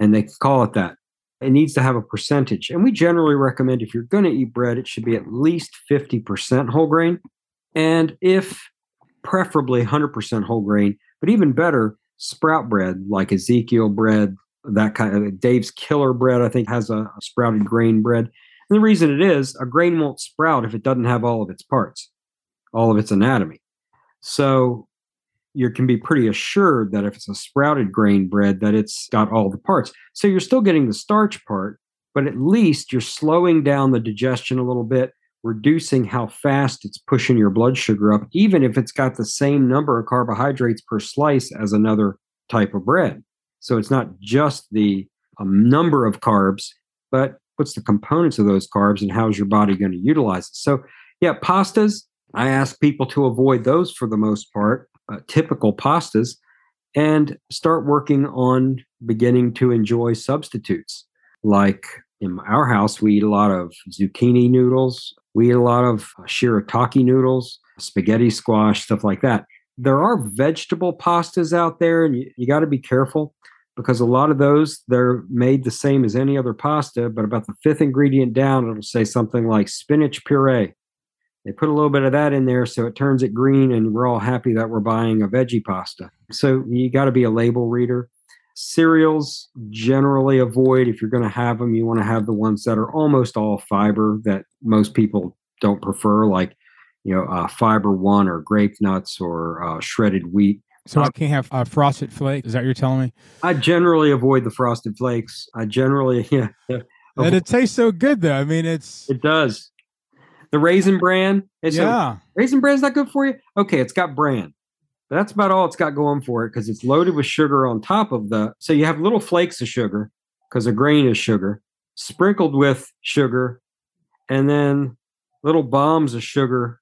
And they call it that it needs to have a percentage. And we generally recommend if you're going to eat bread, it should be at least 50% whole grain. And if preferably 100% whole grain, but even better, sprout bread like Ezekiel bread, that kind of Dave's Killer bread, I think, has a, sprouted grain bread. And the reason it is a grain won't sprout if it doesn't have all of its parts, all of its anatomy. So you can be pretty assured that if it's a sprouted grain bread that it's got all the parts so you're still getting the starch part but at least you're slowing down the digestion a little bit reducing how fast it's pushing your blood sugar up even if it's got the same number of carbohydrates per slice as another type of bread so it's not just the um, number of carbs but what's the components of those carbs and how's your body going to utilize it so yeah pastas i ask people to avoid those for the most part uh, typical pastas and start working on beginning to enjoy substitutes. Like in our house, we eat a lot of zucchini noodles, we eat a lot of shirataki noodles, spaghetti squash, stuff like that. There are vegetable pastas out there, and you, you got to be careful because a lot of those they're made the same as any other pasta, but about the fifth ingredient down, it'll say something like spinach puree they put a little bit of that in there so it turns it green, and we're all happy that we're buying a veggie pasta. So you got to be a label reader. Cereals generally avoid if you're going to have them. You want to have the ones that are almost all fiber that most people don't prefer, like you know uh, fiber one or grape nuts or uh, shredded wheat. So I can't have uh, frosted flakes. Is that what you're telling me? I generally avoid the frosted flakes. I generally yeah. yeah. And it tastes so good though. I mean, it's it does. The raisin bran. It's yeah. A, raisin bran's not good for you. Okay, it's got bran. But that's about all it's got going for it because it's loaded with sugar on top of the. So you have little flakes of sugar because a grain is sugar, sprinkled with sugar, and then little bombs of sugar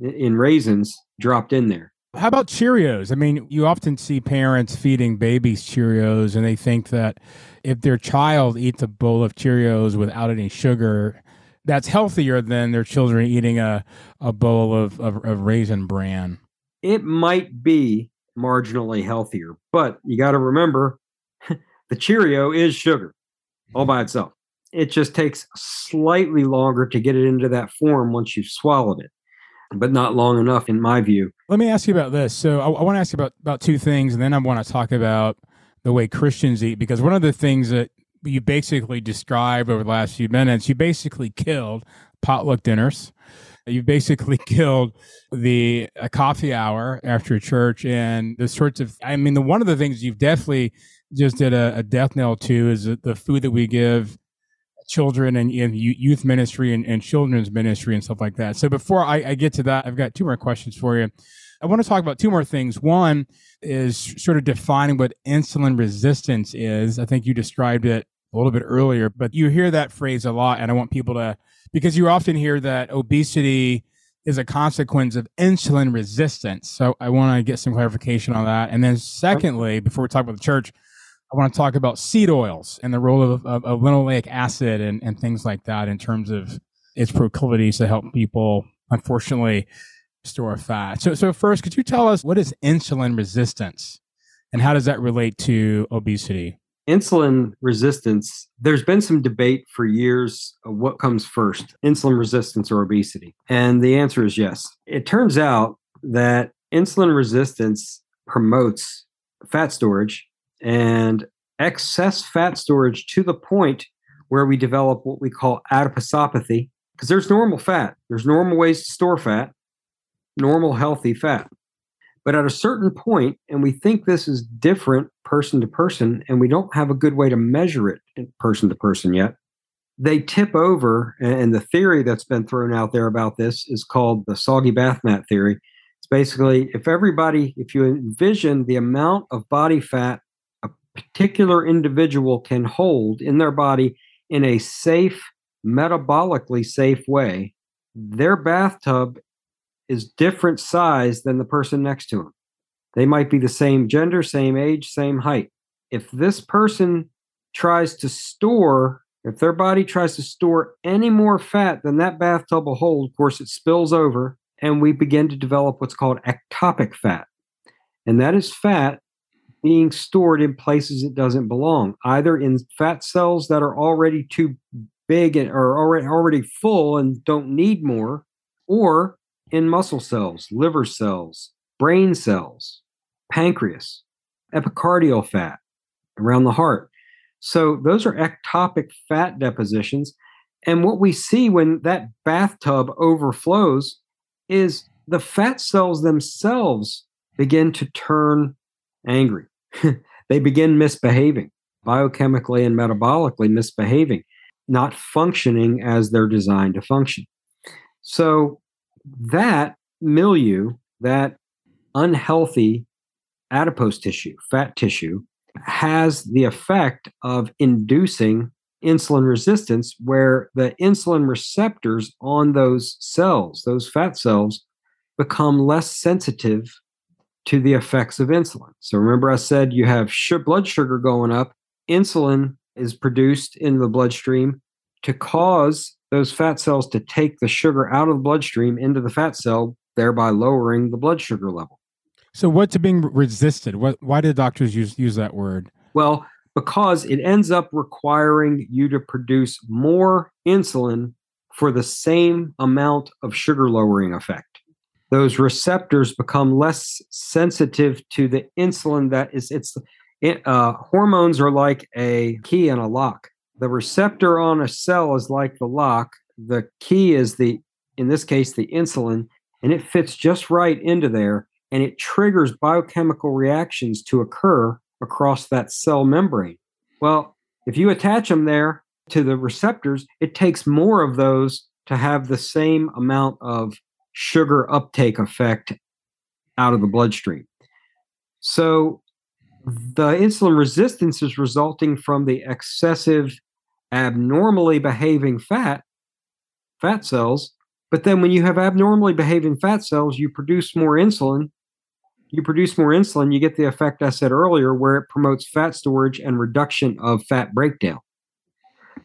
in raisins dropped in there. How about Cheerios? I mean, you often see parents feeding babies Cheerios, and they think that if their child eats a bowl of Cheerios without any sugar, that's healthier than their children eating a, a bowl of, of, of raisin bran. It might be marginally healthier, but you got to remember the Cheerio is sugar all by mm-hmm. itself. It just takes slightly longer to get it into that form once you've swallowed it, but not long enough, in my view. Let me ask you about this. So, I, I want to ask you about, about two things, and then I want to talk about the way Christians eat, because one of the things that you basically described over the last few minutes, you basically killed potluck dinners. You basically killed the a coffee hour after church and the sorts of. I mean, the one of the things you've definitely just did a, a death knell to is the food that we give children and, and youth ministry and, and, children's ministry and stuff like that. So before I, I get to that, I've got two more questions for you. I want to talk about two more things. One is sort of defining what insulin resistance is. I think you described it a little bit earlier, but you hear that phrase a lot. And I want people to, because you often hear that obesity is a consequence of insulin resistance. So I want to get some clarification on that. And then, secondly, before we talk about the church, I want to talk about seed oils and the role of, of, of linoleic acid and, and things like that in terms of its proclivities to help people, unfortunately, store fat. So, so first, could you tell us what is insulin resistance and how does that relate to obesity? Insulin resistance, there's been some debate for years what comes first, insulin resistance or obesity. And the answer is yes. It turns out that insulin resistance promotes fat storage and excess fat storage to the point where we develop what we call adiposopathy because there's normal fat. There's normal ways to store fat normal healthy fat. But at a certain point and we think this is different person to person and we don't have a good way to measure it person to person yet they tip over and the theory that's been thrown out there about this is called the soggy bath mat theory. It's basically if everybody if you envision the amount of body fat particular individual can hold in their body in a safe, metabolically safe way, their bathtub is different size than the person next to them. They might be the same gender, same age, same height. If this person tries to store, if their body tries to store any more fat than that bathtub will hold, of course, it spills over and we begin to develop what's called ectopic fat. And that is fat being stored in places it doesn't belong, either in fat cells that are already too big and are already already full and don't need more, or in muscle cells, liver cells, brain cells, pancreas, epicardial fat around the heart. So those are ectopic fat depositions. And what we see when that bathtub overflows is the fat cells themselves begin to turn angry. they begin misbehaving, biochemically and metabolically misbehaving, not functioning as they're designed to function. So that milieu, that unhealthy adipose tissue, fat tissue, has the effect of inducing insulin resistance, where the insulin receptors on those cells, those fat cells, become less sensitive to the effects of insulin. So remember, I said you have sh- blood sugar going up, insulin is produced in the bloodstream to cause those fat cells to take the sugar out of the bloodstream into the fat cell, thereby lowering the blood sugar level. So, what's being resisted? What, why do doctors use, use that word? Well, because it ends up requiring you to produce more insulin for the same amount of sugar lowering effect those receptors become less sensitive to the insulin that is it's it, uh, hormones are like a key and a lock. The receptor on a cell is like the lock. The key is the in this case the insulin and it fits just right into there and it triggers biochemical reactions to occur across that cell membrane. Well if you attach them there to the receptors it takes more of those to have the same amount of sugar uptake effect out of the bloodstream. So the insulin resistance is resulting from the excessive abnormally behaving fat fat cells but then when you have abnormally behaving fat cells you produce more insulin you produce more insulin you get the effect i said earlier where it promotes fat storage and reduction of fat breakdown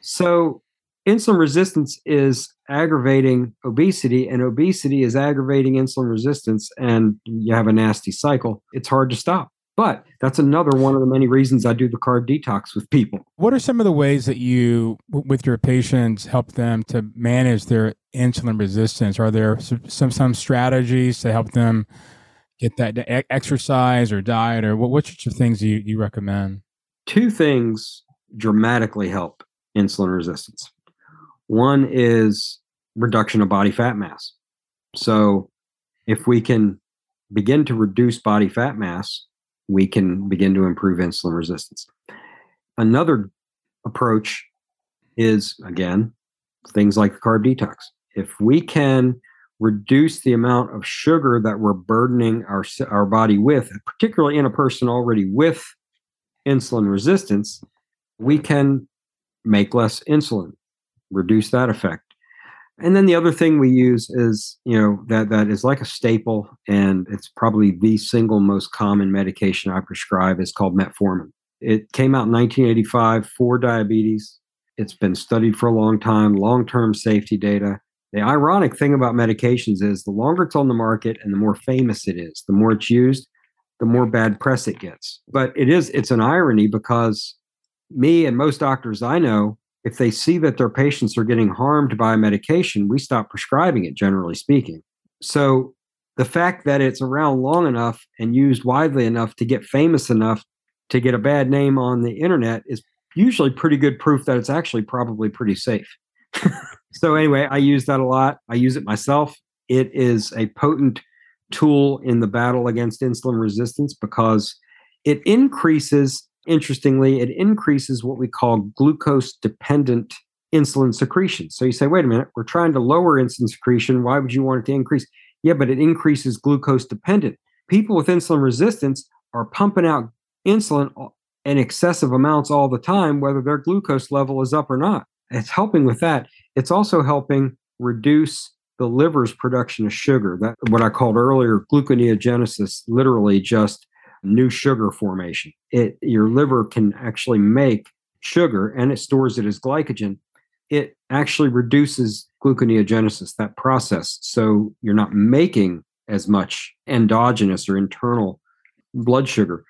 so insulin resistance is aggravating obesity, and obesity is aggravating insulin resistance, and you have a nasty cycle. It's hard to stop. But that's another one of the many reasons I do the carb detox with people. What are some of the ways that you, with your patients, help them to manage their insulin resistance? Are there some some strategies to help them get that exercise or diet, or what? What sorts of things do you, you recommend? Two things dramatically help insulin resistance. One is reduction of body fat mass. So if we can begin to reduce body fat mass, we can begin to improve insulin resistance. Another approach is, again, things like carb detox. If we can reduce the amount of sugar that we're burdening our, our body with, particularly in a person already with insulin resistance, we can make less insulin reduce that effect. And then the other thing we use is, you know, that that is like a staple, and it's probably the single most common medication I prescribe is called metformin. It came out in 1985 for diabetes. It's been studied for a long time, long term safety data. The ironic thing about medications is the longer it's on the market and the more famous it is, the more it's used, the more bad press it gets. But it is, it's an irony because me and most doctors I know, if they see that their patients are getting harmed by a medication, we stop prescribing it, generally speaking. So the fact that it's around long enough and used widely enough to get famous enough to get a bad name on the internet is usually pretty good proof that it's actually probably pretty safe. so, anyway, I use that a lot. I use it myself. It is a potent tool in the battle against insulin resistance because it increases, interestingly, it increases what we call glucose dependent insulin secretion. So you say, wait a minute, we're trying to lower insulin secretion. Why would you want it to increase? Yeah, but it increases glucose dependent. People with insulin resistance are pumping out insulin in excessive amounts all the time, whether their glucose level is up or not. It's helping with that. It's also helping reduce the liver's production of sugar. That what I called earlier gluconeogenesis, literally just new sugar formation. It your liver can actually make sugar and it stores it as glycogen. It actually reduces gluconeogenesis, that process. So you're not making as much endogenous or internal blood sugar.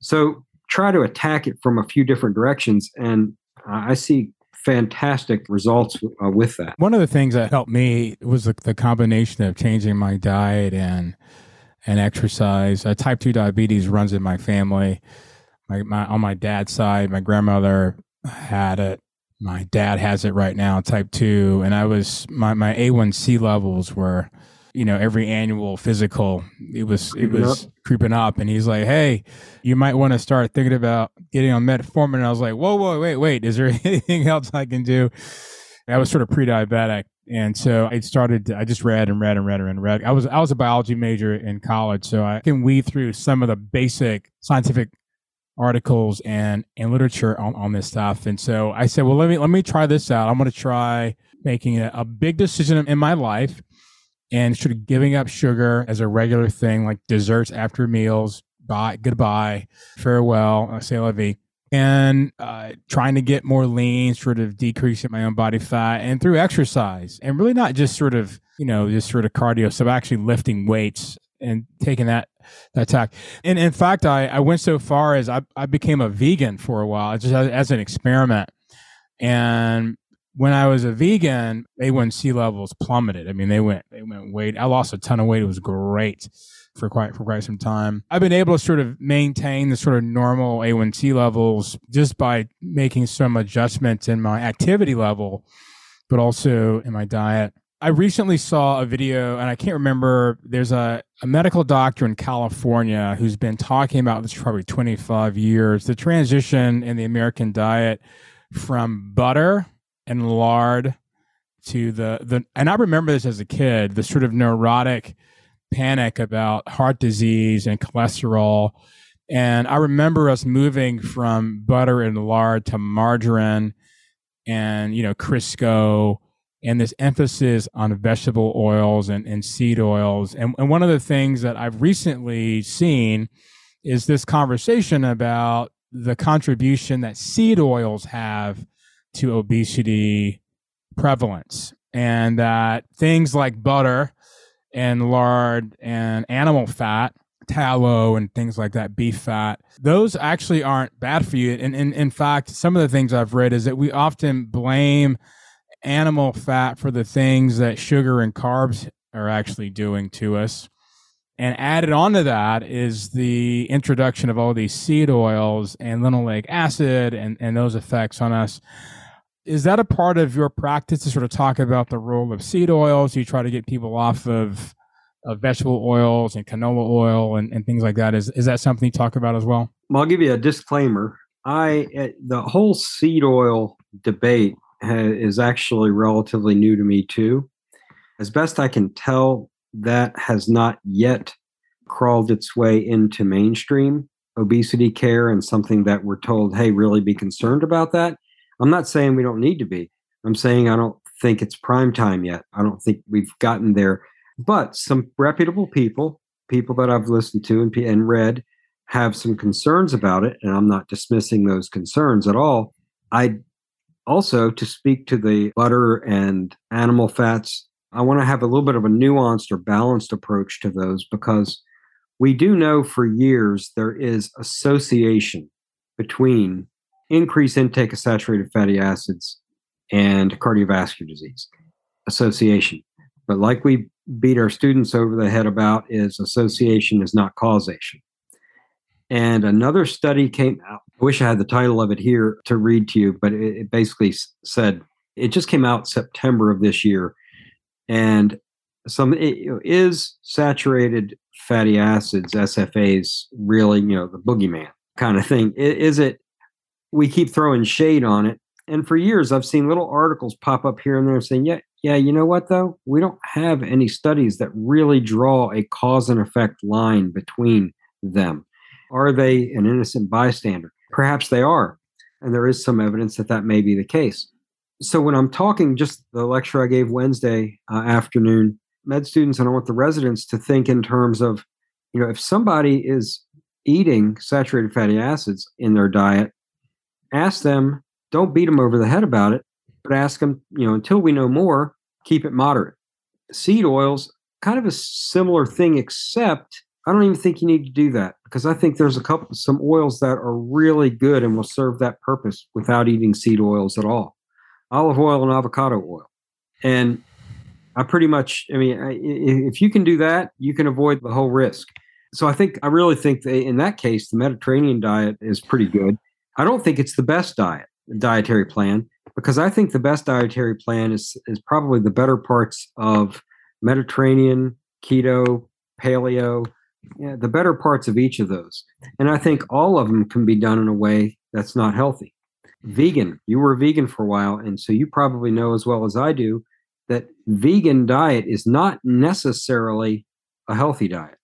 So try to attack it from a few different directions. And I see fantastic results uh, with that. One of the things that helped me was the, the combination of changing my diet and and exercise. Uh, type two diabetes runs in my family. My, my on my dad's side, my grandmother had it. My dad has it right now, type two, and I was my my A1C levels were you know every annual physical it was it was creeping up. And he's like hey you might want to start thinking about getting on metformin. And i was like whoa whoa wait wait. Is there anything else i can do? I was sort of pre-diabetic and so i started i just read and read and read and read. I was i was a biology major in college so i can weed through some of the basic scientific articles and and literature on, on this stuff. And so i said well let me let me try this out. I'm going to try making a, a big decision in my life and sort of giving up sugar as a regular thing, like desserts after meals, bye, goodbye, farewell, say la vie, and uh, trying to get more lean, sort of decreasing my own body fat, and through exercise, and really not just sort of you know just sort of cardio stuff, actually lifting weights and taking that that tack. And in fact, I, I went so far as I, I became a vegan for a while, just as, as an experiment. And when I was a vegan, A1C levels plummeted. I mean, they went they went weight. I lost a ton of weight. It was great for quite for quite some time. I've been able to sort of maintain the sort of normal A1C levels just by making some adjustments in my activity level, but also in my diet. I recently saw a video, and I can't remember. There's a, a medical doctor in California who's been talking about this probably 25 years the transition in the American diet from butter and lard to the the and I remember this as a kid, the sort of neurotic panic about heart disease and cholesterol. And I remember us moving from butter and lard to margarine and you know Crisco and this emphasis on vegetable oils and, and seed oils. And, and one of the things that I've recently seen is this conversation about the contribution that seed oils have to obesity prevalence and that things like butter and lard and animal fat tallow and things like that beef fat. Those actually aren't bad for you. And, in fact some of the things i've read is that we often blame animal fat for the things that sugar and carbs are actually doing to us. And added onto that is the introduction of all these seed oils and linoleic acid and, and those effects on us is that a part of your practice to sort of talk about the role of seed oils? You try to get people off of, of vegetable oils and canola oil and, and things like that. Is is that something you talk about as well? Well, I'll give you a disclaimer. I eh, the whole seed oil debate is actually relatively new to me too. As best I can tell, that has not yet crawled its way into mainstream obesity care and something that we're told, hey, really be concerned about that. I'm not saying we don't need to be. I'm saying I don't think it's prime time yet. I don't think we've gotten there. But some reputable people, people that I've listened to and, and read, have some concerns about it. And I'm not dismissing those concerns at all. I also to speak to the butter and animal fats, I want to have a little bit of a nuanced or balanced approach to those because we do know for years there is association between increased intake of saturated fatty acids and cardiovascular disease association. But like we beat our students over the head about is association is not causation. And another study came out. I wish I had the title of it here to read to you, but it, basically said it just came out September of this year. And some it, is saturated fatty acids, SFAs, really, you know, the boogeyman kind of thing? Is it, we keep throwing shade on it. And for years, I've seen little articles pop up here and there saying, yeah, yeah, you know what, though? We don't have any studies that really draw a cause and effect line between them. Are they an innocent bystander? Perhaps they are. And there is some evidence that that may be the case. So when I'm talking, just the lecture I gave Wednesday uh, afternoon, med students and I want the residents to think in terms of, you know, if somebody is eating saturated fatty acids in their diet, ask them, don't beat them over the head about it, but ask them, you know, until we know more, keep it moderate. Seed oils, kind of a similar thing, except I don't even think you need to do that because I think there's a couple some oils that are really good and will serve that purpose without eating seed oils at all. Olive oil and avocado oil. And I pretty much, I mean, if you can do that, you can avoid the whole risk. So I think, I really think that in that case, the Mediterranean diet is pretty good. I don't think it's the best diet, dietary plan, because I think the best dietary plan is, is probably the better parts of Mediterranean, keto, paleo, yeah, the better parts of each of those. And I think all of them can be done in a way that's not healthy. Vegan, you were vegan for a while, and so you probably know as well as I do that vegan diet is not necessarily a healthy diet.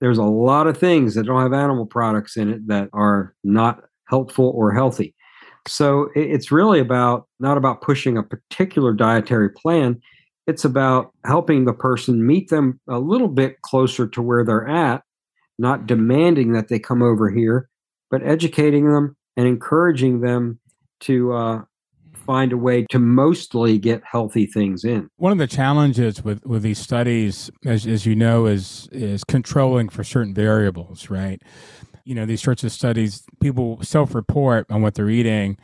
There's a lot of things that don't have animal products in it that are not helpful or healthy. So it's really about not about pushing a particular dietary plan. It's about helping the person meet them a little bit closer to where they're at, not demanding that they come over here, but educating them and encouraging them to uh, find a way to mostly get healthy things in. One of the challenges with, with these studies, as, as you know, is is controlling for certain variables, right? You know, these sorts of studies, people self-report on what they're eating,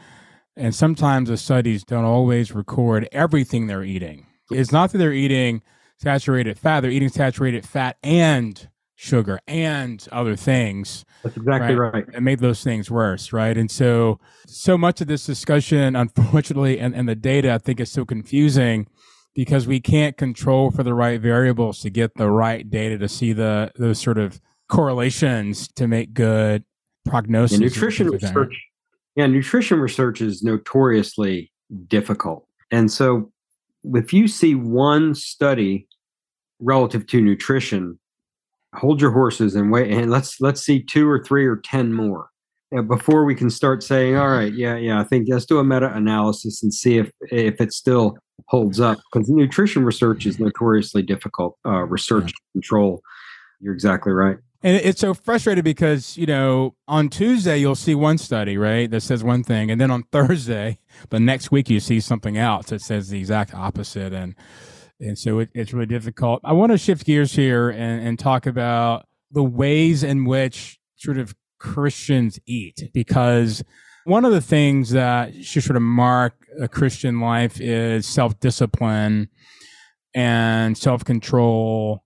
and sometimes the studies don't always record everything they're eating. It's not that they're eating saturated fat; they're eating saturated fat and sugar and other things. That's exactly right. right. And made those things worse, right? And so, so much of this discussion, unfortunately, and, and the data, I think, is so confusing because we can't control for the right variables to get the right data to see the those sort of correlations to make good prognosis. Yeah, nutrition research, yeah, nutrition research is notoriously difficult, and so if you see one study relative to nutrition hold your horses and wait and let's let's see two or three or ten more before we can start saying all right yeah yeah i think let's do a meta-analysis and see if if it still holds up because nutrition research is notoriously difficult uh, research yeah. control you're exactly right and it's so frustrating because you know on tuesday you'll see one study right that says one thing. And then on thursday the next week you see something else that says the exact opposite. And and so it, it's really difficult. I want to shift gears here and, and talk about the ways in which sort of Christians eat, because one of the things that should sort of mark a Christian life is self discipline and self control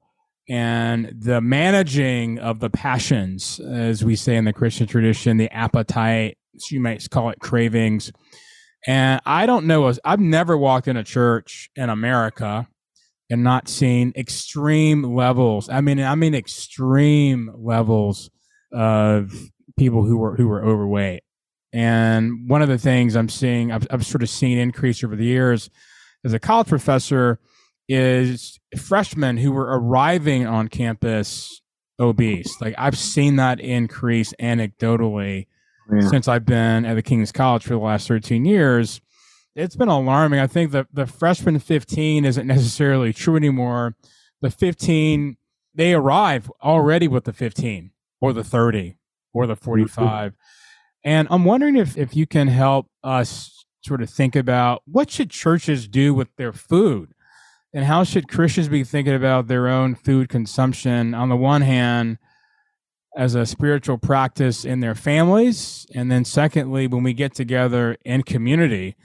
and the managing of the passions, as we say in the Christian tradition, the appetite, you might call it cravings. And I don't know, I've never walked in a church in America and not seeing extreme levels. I mean, I mean extreme levels of people who were who were overweight. And one of the things I'm seeing, I've, I've sort of seen increase over the years as a college professor, is freshmen who were arriving on campus obese. Like I've seen that increase anecdotally oh, yeah. since I've been at the King's College for the last 13 years it's been alarming. I think the the freshman 15 isn't necessarily true anymore. The 15 they arrive already with the 15 or the 30 or the mm-hmm. 45. And I'm wondering if if you can help us sort of think about what should churches do with their food and how should Christians be thinking about their own food consumption on the one hand as a spiritual practice in their families and then secondly when we get together in community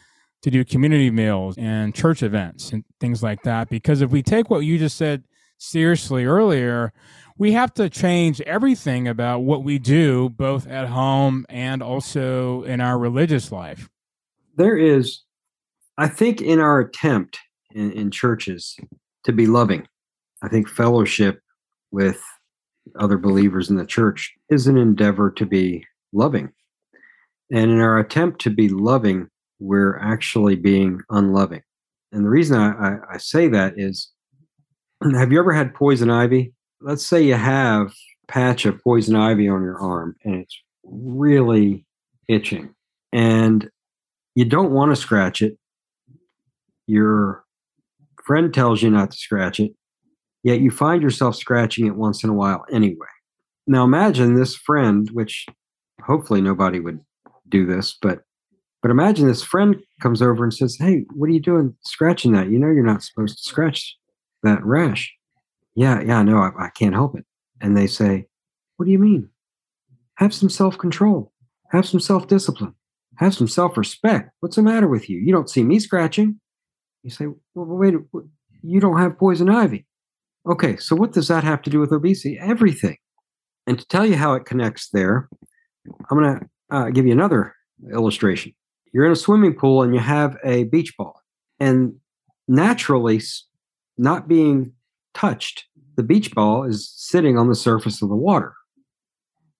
to do community meals and church events and things like that? Because if we take what you just said seriously earlier we have to change everything about what we do both at home and also in our religious life. There is i think in our attempt in, in churches to be loving. I think fellowship with other believers in the church is an endeavor to be loving. And in our attempt to be loving we're actually being unloving. And the reason I, I, I say that is have you ever had poison ivy? Let's say you have a patch of poison ivy on your arm and it's really itching and you don't want to scratch it. Your friend tells you not to scratch it, yet you find yourself scratching it once in a while anyway. Now imagine this friend, which hopefully nobody would do this, but but imagine this friend comes over and says, Hey, what are you doing scratching that? You know you're not supposed to scratch that rash. Yeah, yeah, no, I, I can't help it. And they say, What do you mean? Have some self control, have some self discipline. Have some self respect. What's the matter with you? You don't see me scratching. You say, well, wait, you don't have poison ivy. Okay, so what does that have to do with obesity? Everything. And to tell you how it connects there, I'm going to uh, give you another illustration. You're in a swimming pool and you have a beach ball, and naturally, not being touched, the beach ball is sitting on the surface of the water.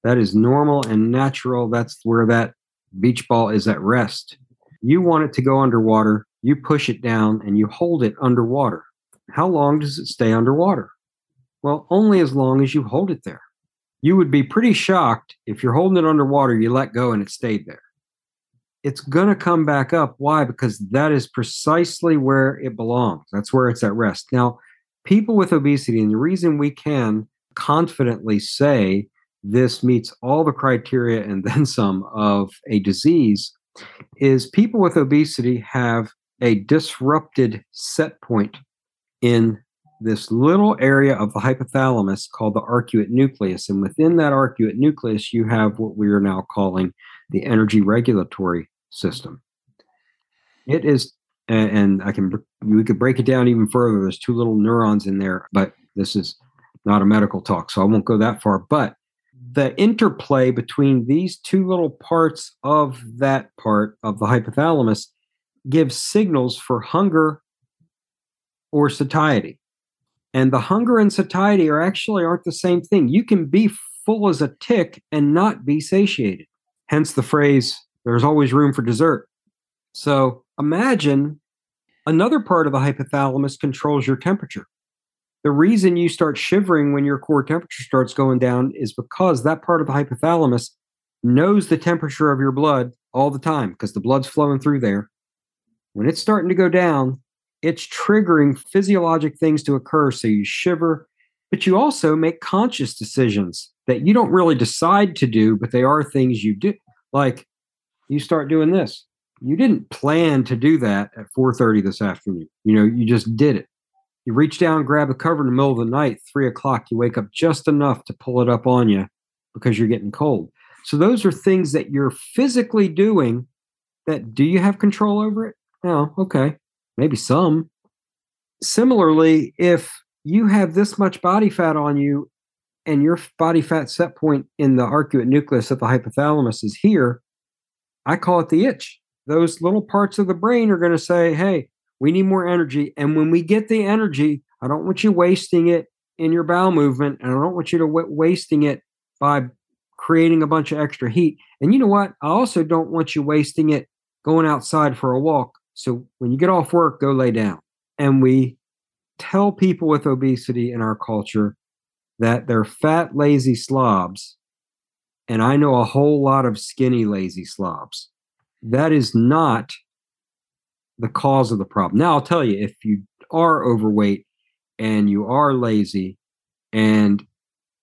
That is normal and natural. That's where that beach ball is at rest. You want it to go underwater, you push it down and you hold it underwater. How long does it stay underwater? Well, only as long as you hold it there. You would be pretty shocked if you're holding it underwater, you let go and it stayed there. It's going to come back up. Why? Because that is precisely where it belongs. That's where it's at rest. Now, people with obesity, and the reason we can confidently say this meets all the criteria and then some of a disease is people with obesity have a disrupted set point in this little area of the hypothalamus called the arcuate nucleus. And within that arcuate nucleus, you have what we are now calling the energy regulatory system. It is, and I can, we could break it down even further. There's two little neurons in there, but this is not a medical talk, so I won't go that far. But the interplay between these two little parts of that part of the hypothalamus gives signals for hunger or satiety. And the hunger and satiety are actually aren't the same thing. You can be full as a tick and not be satiated. Hence the phrase, there's always room for dessert. So imagine another part of the hypothalamus controls your temperature the reason you start shivering when your core temperature starts going down is because that part of the hypothalamus knows the temperature of your blood all the time because the blood's flowing through there. When it's starting to go down, it's triggering physiologic things to occur. So you shiver, but you also make conscious decisions that you don't really decide to do, but they are things you do. Like you start doing this. You didn't plan to do that at 4:30 this afternoon. You know, you just did it. You reach down, grab a cover in the middle of the night, three o'clock, you wake up just enough to pull it up on you because you're getting cold. So those are things that you're physically doing that do you have control over it? No, okay. Maybe some. Similarly, if you have this much body fat on you and your body fat set point in the arcuate nucleus of the hypothalamus is here, I call it the itch. Those little parts of the brain are going to say, hey, we need more energy. And when we get the energy, I don't want you wasting it in your bowel movement, and I don't want you to w- wasting it by creating a bunch of extra heat. And you know what? I also don't want you wasting it going outside for a walk. So when you get off work, go lay down. And we tell people with obesity in our culture that they're fat, lazy slobs. And I know a whole lot of skinny, lazy slobs. That is not the cause of the problem. Now, I'll tell you, if you are overweight and you are lazy, and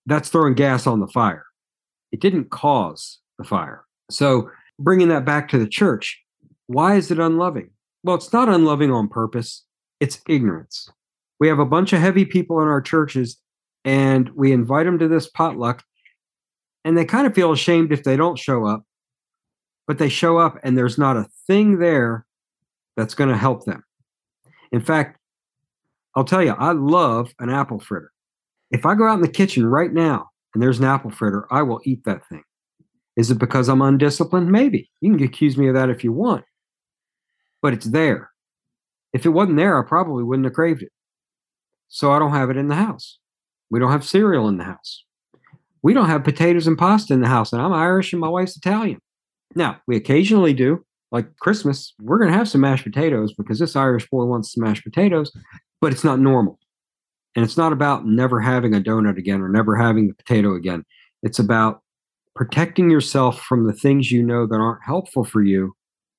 that's throwing gas on the fire, it didn't cause the fire. So, bringing that back to the church, Why is it unloving? Well, it's not unloving on purpose, it's ignorance. We have a bunch of heavy people in our churches and we invite them to this potluck and they kind of feel ashamed if they don't show up, but they show up and there's not a thing there that's going to help them. In fact, I'll tell you, I love an apple fritter. If I go out in the kitchen right now and there's an apple fritter, I will eat that thing. Is it because I'm undisciplined? Maybe. You can accuse me of that if you want, but it's there. If it wasn't there, I probably wouldn't have craved it. So I don't have it in the house. We don't have cereal in the house. We don't have potatoes and pasta in the house, and I'm Irish and my wife's Italian. Now, we occasionally do, like Christmas, we're going to have some mashed potatoes because this Irish boy wants some mashed potatoes, but it's not normal. And it's not about never having a donut again or never having the potato again. It's about protecting yourself from the things you know that aren't helpful for you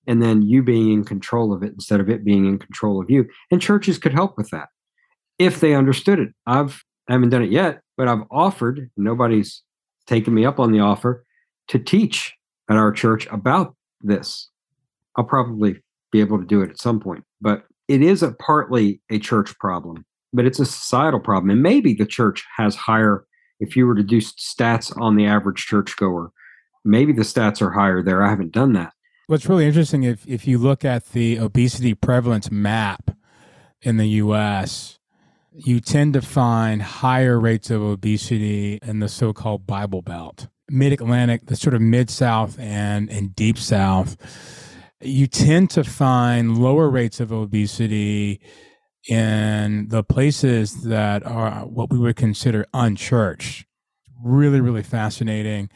and then you being in control of it instead of it being in control of you. And churches could help with that if they understood it. I've I haven't done it yet, but I've offered, nobody's taken me up on the offer to teach at our church about this. I'll probably be able to do it at some point, but it is a partly a church problem, but it's a societal problem. And maybe the church has higher, if you were to do stats on the average churchgoer, maybe the stats are higher there. I haven't done that. What's really interesting if if you look at the obesity prevalence map in the US, you tend to find higher rates of obesity in the so-called Bible Belt, Mid-Atlantic, the sort of mid-South and and deep South. You tend to find lower rates of obesity in the places that are what we would consider unchurched. Really, really fascinating.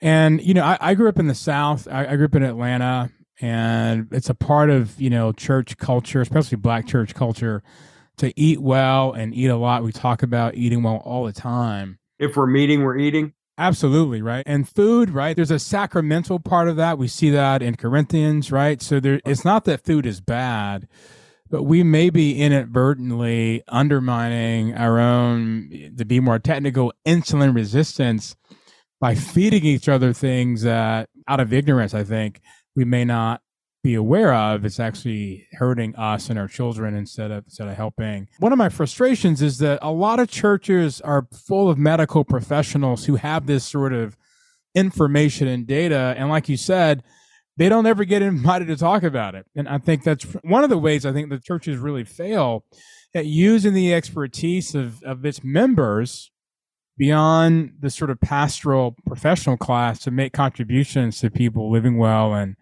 And you know, I, I grew up in the South. I, I grew up in Atlanta, and it's a part of you know church culture, especially Black church culture to eat well and eat a lot. We talk about eating well all the time. If we're meeting, we're eating. Absolutely, right? And food, right? There's a sacramental part of that. We see that in Corinthians, right? So there it's not that food is bad, but we may be inadvertently undermining our own to be more technical insulin resistance by feeding each other things that out of ignorance, I think, we may not be aware of it's actually hurting us and our children instead of instead of helping. One of my frustrations is that a lot of churches are full of medical professionals who have this sort of information and data and like you said they don't ever get invited to talk about it. And I think that's one of the ways I think the churches really fail at using the expertise of, of its members beyond the sort of pastoral professional class to make contributions to people living well and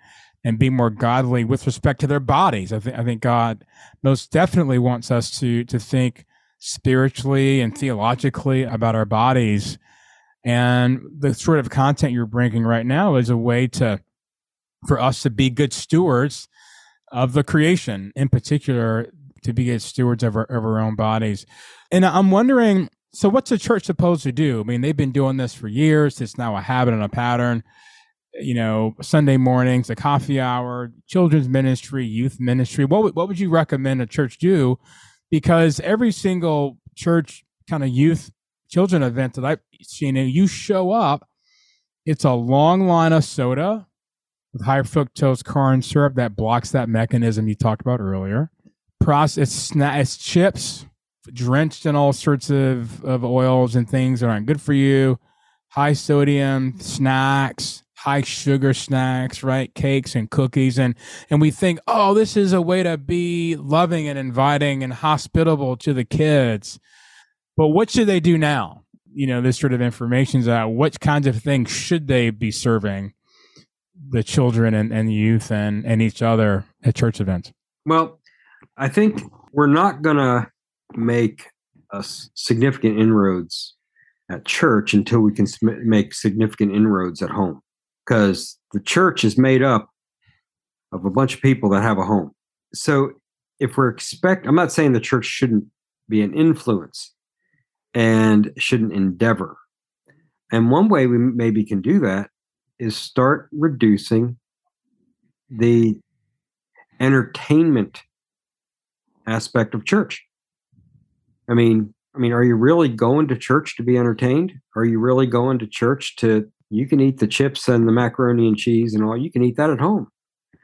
and be more godly with respect to their bodies. I think I think God most definitely wants us to to think spiritually and theologically about our bodies. And the sort of content you're bringing right now is a way to for us to be good stewards of the creation, in particular to be good stewards of our, of our own bodies. And I'm wondering, so what's the church supposed to do? I mean, they've been doing this for years. It's now a habit and a pattern you know, Sunday mornings, a coffee hour, children's ministry, youth ministry. What would, what would you recommend a church do? Because every single church kind of youth children event that I've seen, and you show up, it's a long line of soda with high fructose corn syrup that blocks that mechanism you talked about earlier. Process it's, sna- it's chips drenched in all sorts of, of oils and things that aren't good for you. High sodium snacks, high sugar snacks, right? Cakes and cookies. And, and we think, oh, this is a way to be loving and inviting and hospitable to the kids. But what should they do now? You know, this sort of information's out. What kinds of things should they be serving the children and, and youth and, and each other at church events? Well, I think we're not going to make a significant inroads at church until we can make significant inroads at home because the church is made up of a bunch of people that have a home. So if we're expect, I'm not saying the church shouldn't be an influence and shouldn't endeavor. And one way we maybe can do that is start reducing the entertainment aspect of church. I mean, I mean, are you really going to church to be entertained? Are you really going to church to you can eat the chips and the macaroni and cheese and all. You can eat that at home.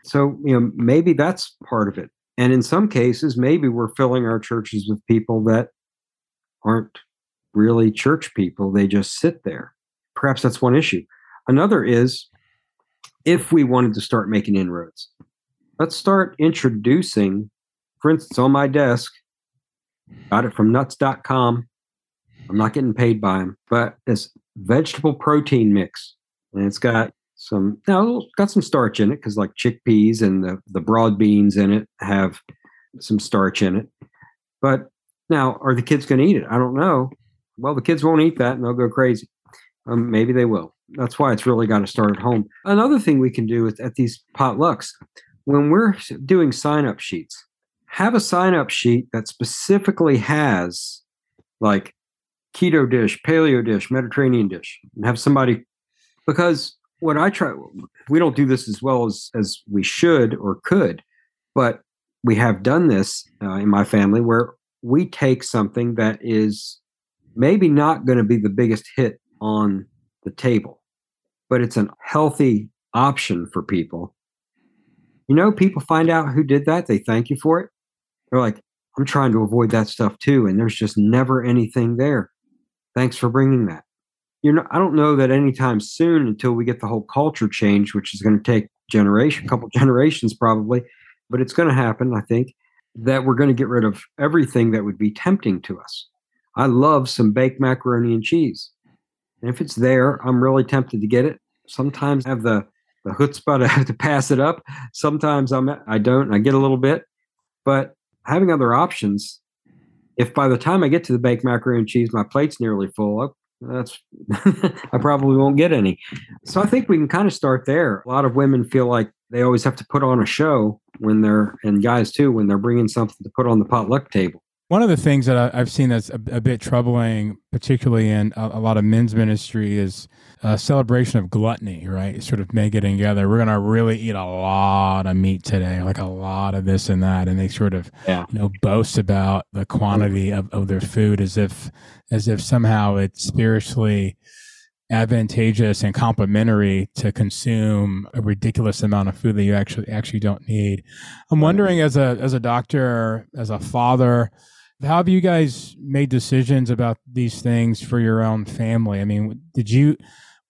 So, you know, maybe that's part of it. And in some cases, maybe we're filling our churches with people that aren't really church people. They just sit there. Perhaps that's one issue. Another is if we wanted to start making inroads, let's start introducing, for instance, on my desk, got it from nuts.com. I'm not getting paid by them, but this vegetable protein mix. And it's got some now got some starch in it because like chickpeas and the, the broad beans in it have some starch in it. But now, are the kids going to eat it? I don't know. Well, the kids won't eat that and they'll go crazy. Um, maybe they will. That's why it's really got to start at home. Another thing we can do at these potlucks, when we're doing sign up sheets, have a sign up sheet that specifically has like keto dish, paleo dish, Mediterranean dish, and have somebody because what I try we don't do this as well as as we should or could, but we have done this uh, in my family where we take something that is maybe not going to be the biggest hit on the table, but it's a healthy option for people. You know, people find out who did that, they thank you for it. They're like, I'm trying to avoid that stuff too, and there's just never anything there. Thanks for bringing that. You know, I don't know that anytime soon until we get the whole culture change, which is going to take generation, a couple generations probably, but it's going to happen, I think that we're going to get rid of everything that would be tempting to us. I love some baked macaroni and cheese. And if it's there, I'm really tempted to get it. Sometimes I have the, the chutzpah to have to pass it up. Sometimes I'm I don't. I get a little bit, but having other options. If by the time I get to the baked macaroni and cheese, my plate's nearly full, oh, that's I probably won't get any. So I think we can kind of start there. A lot of women feel like they always have to put on a show when they're and guys too when they're bringing something to put on the potluck table. One of the things that I, have seen that's a, a, bit troubling, particularly in a, a, lot of men's ministry, is a celebration of gluttony, right? Sort of make it together. We're going to really eat a lot of meat today, like a lot of this and that. And they sort of, yeah. you know, boast about the quantity of, of their food as if, as if somehow it's spiritually advantageous and complementary to consume a ridiculous amount of food that you actually actually don't need. I'm wondering as a as a doctor, as a father, how have you guys made decisions about these things for your own family? I mean, did you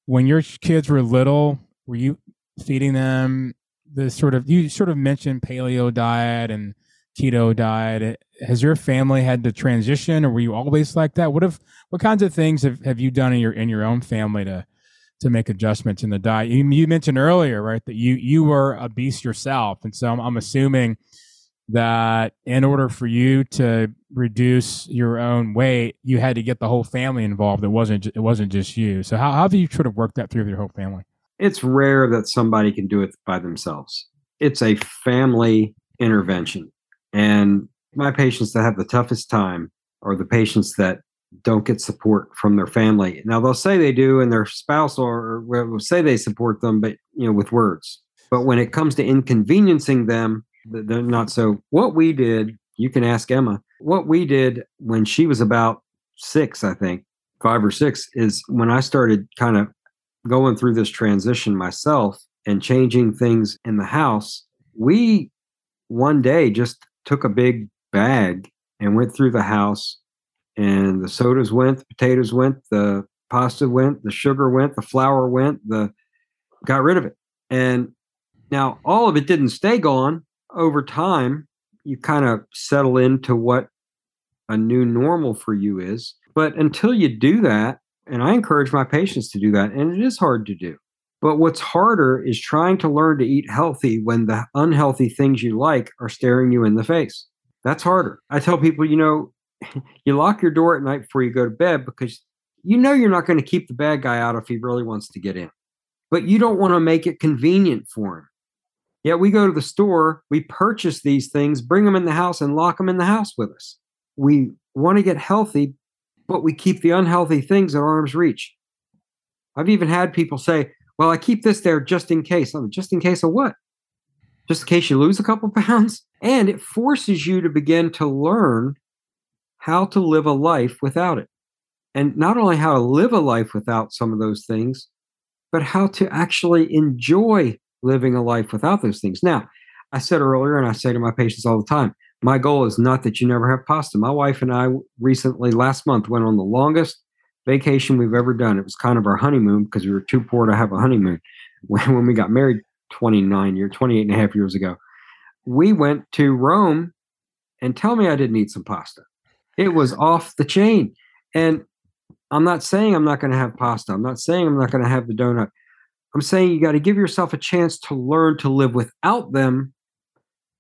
when your kids were little, were you feeding them the sort of you sort of mentioned paleo diet and keto diet. Has your family had to transition, or were you always like that? What have what kinds of things have, have you done in your in your own family to to make adjustments in the diet? You, you mentioned earlier, right, that you you were a beast yourself, and so I'm, I'm assuming that in order for you to reduce your own weight, you had to get the whole family involved. It wasn't it wasn't just you. So how, how have you sort of worked that through with your whole family? It's rare that somebody can do it by themselves. It's a family intervention. And my patients that have the toughest time are the patients that don't get support from their family. Now they'll say they do, and their spouse or will say they support them, but you know, with words. But when it comes to inconveniencing them, they're not so. What we did, you can ask Emma. What we did when she was about six, I think, five or six, is when I started kind of going through this transition myself and changing things in the house. We one day just took a big bag and went through the house and the sodas went the potatoes went the pasta went the sugar went the flour went the got rid of it and now all of it didn't stay gone over time you kind of settle into what a new normal for you is but until you do that and i encourage my patients to do that and it is hard to do but what's harder is trying to learn to eat healthy when the unhealthy things you like are staring you in the face. That's harder. I tell people, you know, you lock your door at night before you go to bed because you know you're not going to keep the bad guy out if he really wants to get in. But you don't want to make it convenient for him. Yet we go to the store, we purchase these things, bring them in the house, and lock them in the house with us. We want to get healthy, but we keep the unhealthy things at arm's reach. I've even had people say, well, I keep this there just in case. Oh, just in case of what? Just in case you lose a couple pounds? And it forces you to begin to learn how to live a life without it. And not only how to live a life without some of those things, but how to actually enjoy living a life without those things. Now, I said earlier, and I say to my patients all the time, my goal is not that you never have pasta. My wife and I recently, last month, went on the longest vacation we've ever done. It was kind of our honeymoon because we were too poor to have a honeymoon when, when we got married 29 years, 28 and a half years ago. We went to Rome and tell me I didn't eat some pasta. It was off the chain. And I'm not saying I'm not going to have pasta. I'm not saying I'm not going to have the donut. I'm saying you got to give yourself a chance to learn to live without them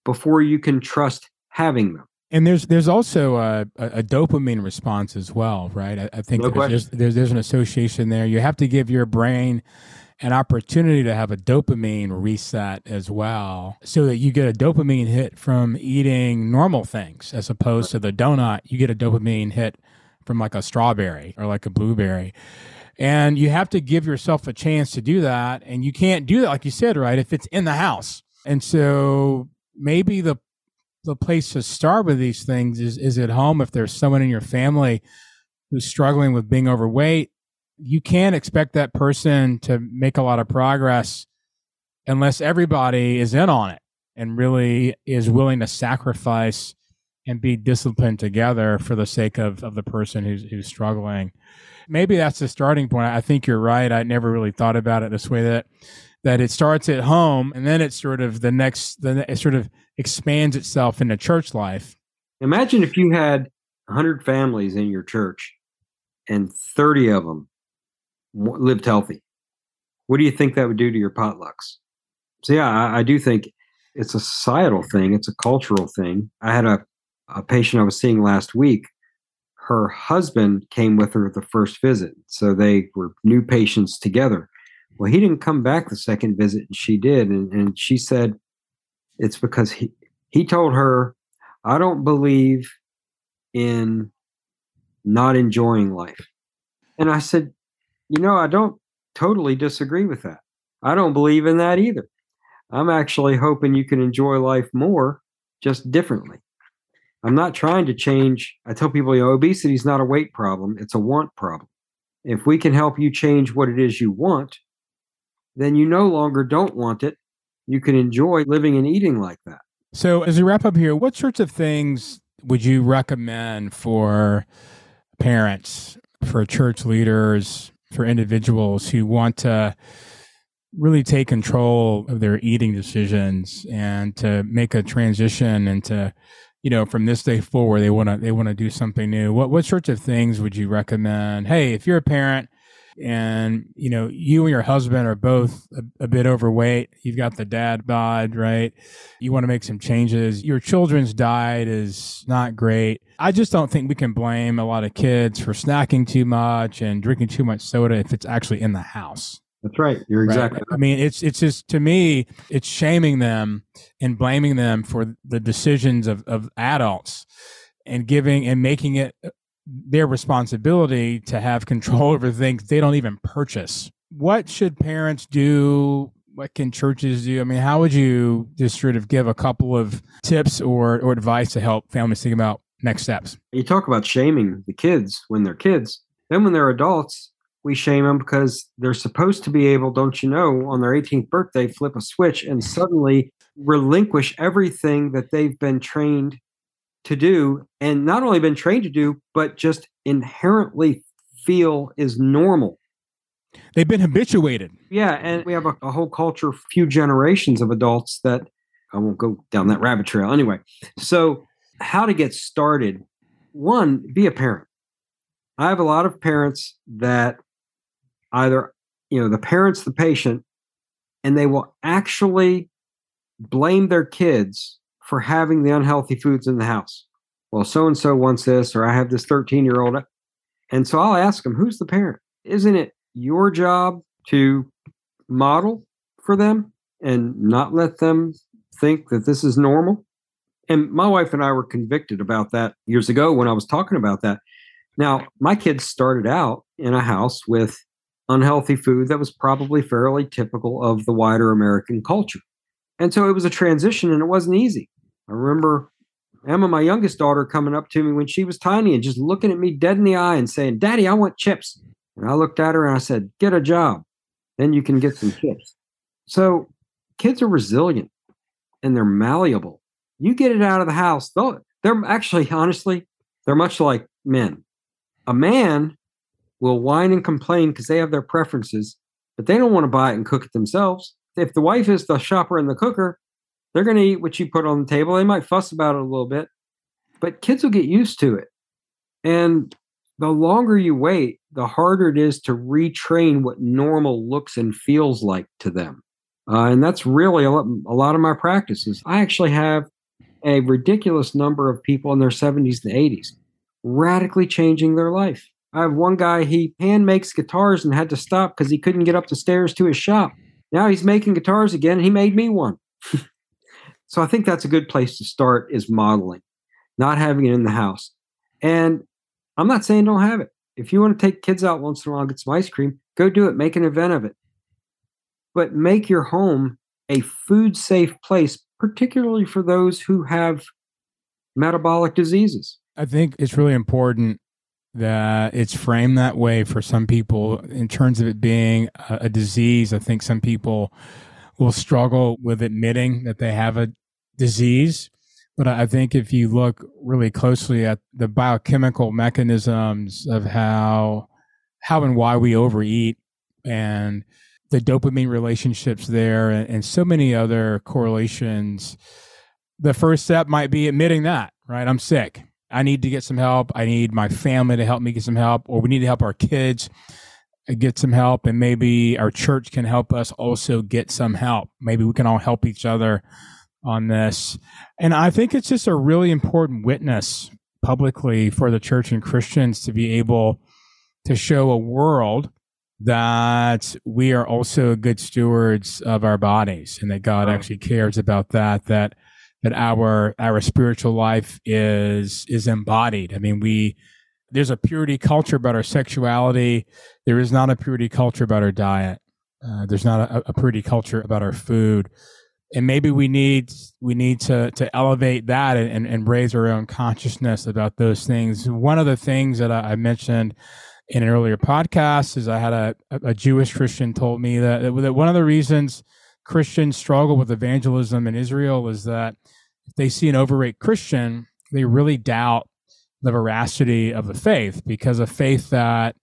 before you can trust having them. And there's there's also a, a, dopamine response as well, right? I, I think no there's, there's, there's an association there. You have to give your brain an opportunity to have a dopamine reset as well, so that you get a dopamine hit from eating normal things as opposed to the donut. You get a dopamine hit from like a strawberry or like a blueberry. And you have to give yourself a chance to do that. And you can't do that, like you said, right? If it's in the house. And so maybe the the place to start with these things is is at home if there's someone in your family who's struggling with being overweight you can't expect that person to make a lot of progress unless everybody is in on it and really is willing to sacrifice and be disciplined together for the sake of, of the person who's who's struggling. Maybe that's the starting point. I think you're right. I never really thought about it this way that that it starts at home and then it's sort of the next then it sort of expands itself into church life. Imagine if you had 100 families in your church and 30 of them lived healthy. What do you think that would do to your potlucks? So yeah, I, I do think it's a societal thing. It's a cultural thing. I had a, a patient I was seeing last week. Her husband came with her the first visit, so they were new patients together. Well, he didn't come back the second visit, and she did, and, and she said it's because he he told her, "I don't believe in not enjoying life," and I said, you know, I don't totally disagree with that. I don't believe in that either. I'm actually hoping you can enjoy life more, just differently. I'm not trying to change. I tell people, you know, obesity is not a weight problem, it's a want problem. If we can help you change what it is you want, then you no longer don't want it. You can enjoy living and eating like that. So, as we wrap up here, what sorts of things would you recommend for parents, for church leaders, for individuals who want to really take control of their eating decisions and to make a transition into you know from this day forward they want to they want to do something new. What what sorts of things would you recommend? Hey if you're a parent and you know you and your husband are both a, a, bit overweight you've got the dad bod right? You want to make some changes. Your children's diet is not great. I just don't think we can blame a lot of kids for snacking too much and drinking too much soda if it's actually in the house that's right you're exactly right? i mean it's it's just to me it's shaming them and blaming them for the decisions of, of adults and giving and making it uh, their responsibility to have control over things they don't even purchase. What should parents do? What can churches do? I mean, how would you just sort of give a couple of tips or, or advice to help families think about next steps? You talk about shaming the kids when they're kids. Then when they're adults, we shame them because they're supposed to be able, don't you know, on their 18th birthday, flip a switch and suddenly relinquish everything that they've been trained to do and not only been trained to do, but just inherently feel is normal. They've been habituated. Yeah. And we have a, a whole culture, few generations of adults that I won't go down that rabbit trail anyway. So, how to get started? One, be a parent. I have a lot of parents that either, you know, the parent's the patient, and they will actually blame their kids for having the unhealthy foods in the house. Well, so and so wants this, or I have this 13 year old. And so I'll ask them, who's the parent? Isn't it your job to model for them and not let them think that this is normal? And my wife and I were convicted about that years ago when I was talking about that. Now, my kids started out in a house with unhealthy food that was probably fairly typical of the wider American culture. And so it was a transition and it wasn't easy. I remember Emma, my youngest daughter, coming up to me when she was tiny and just looking at me dead in the eye and saying, Daddy, I want chips. And I looked at her and I said, Get a job. Then you can get some chips. So kids are resilient and they're malleable. You get it out of the house, they're actually honestly, they're much like men. A man will whine and complain because they have their preferences, but they don't want to buy it and cook it themselves. If the wife is the shopper and the cooker, they're going to eat what you put on the table. They might fuss about it a little bit, but kids will get used to it. And the longer you wait, the harder it is to retrain what normal looks and feels like to them. Uh, and that's really a lot, a lot of my practices. I actually have a ridiculous number of people in their 70s and 80s radically changing their life. I have one guy, he hand makes guitars and had to stop because he couldn't get up the stairs to his shop. Now he's making guitars again. And he made me one. so I think that's a good place to start is modeling, not having it in the house. And I'm not saying don't have it. If you want to take kids out once in a while, get some ice cream, go do it. Make an event of it. But make your home a food safe place, particularly for those who have metabolic diseases. I think it's really important that it's framed that way for some people in terms of it being a, a disease. I think some people will struggle with admitting that they have a disease but I think if you look really closely at the biochemical mechanisms of how how and why we overeat and the dopamine relationships there and, and so many other correlations, the first step might be admitting that, right? I'm sick. I need to get some help. I need my family to help me get some help, or we need to help our kids get some help. And maybe our church can help us also get some help. Maybe we can all help each other on this. And I think it's just a really important witness publicly for the church and Christians to be able to show a world that we are also good stewards of our bodies and that God actually cares about that that that our our spiritual life is is embodied. I mean, we there's a purity culture about our sexuality. There is not a purity culture about our diet. Uh, there's not a, a purity culture about our food and maybe we need we need to to elevate that and, and raise our own consciousness about those things. One of the things that I, I mentioned in an earlier podcast is I had a, a Jewish Christian told me that, that one of the reasons Christians struggle with evangelism in Israel is that if they see an overweight Christian, they really doubt the veracity of the faith because a faith that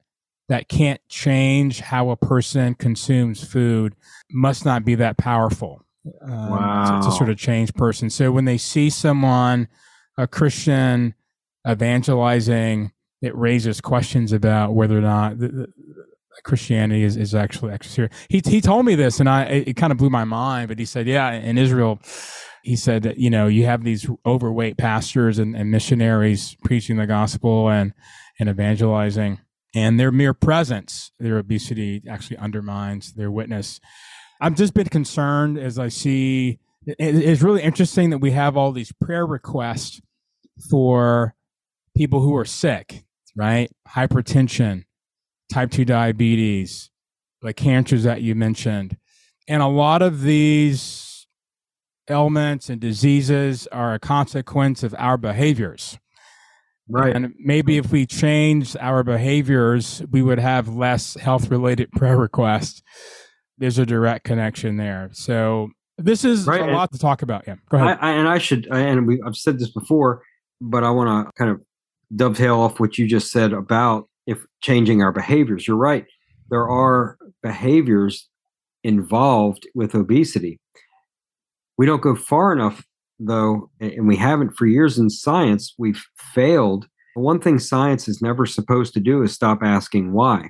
that can't change how a person consumes food must not be that powerful um, wow. to, to, sort of change person. So when they see someone, a Christian, evangelizing, it raises questions about whether or not the, the Christianity is, is actually actually He he told me this, and I it, it kind of blew my mind. But he said, yeah, in Israel, he said that you know you have these overweight pastors and, and missionaries preaching the gospel and and evangelizing, and their mere presence, their obesity actually undermines their witness. I've just been concerned as I see. It's really interesting that we have all these prayer requests for people who are sick, right? Hypertension, type 2 diabetes, like cancers that you mentioned. And a lot of these ailments and diseases are a consequence of our behaviors. Right. And maybe if we changed our behaviors, we would have less health related prayer requests there's a direct connection there. So this is right. a lot to talk about. Yeah, go ahead. I, I, and I should, and we, I've said this before, but I want to kind of dovetail off what you just said about if changing our behaviors. You're right. There are behaviors involved with obesity. We don't go far enough, though, and we haven't for years in science. We've failed. One thing science is never supposed to do is stop asking why.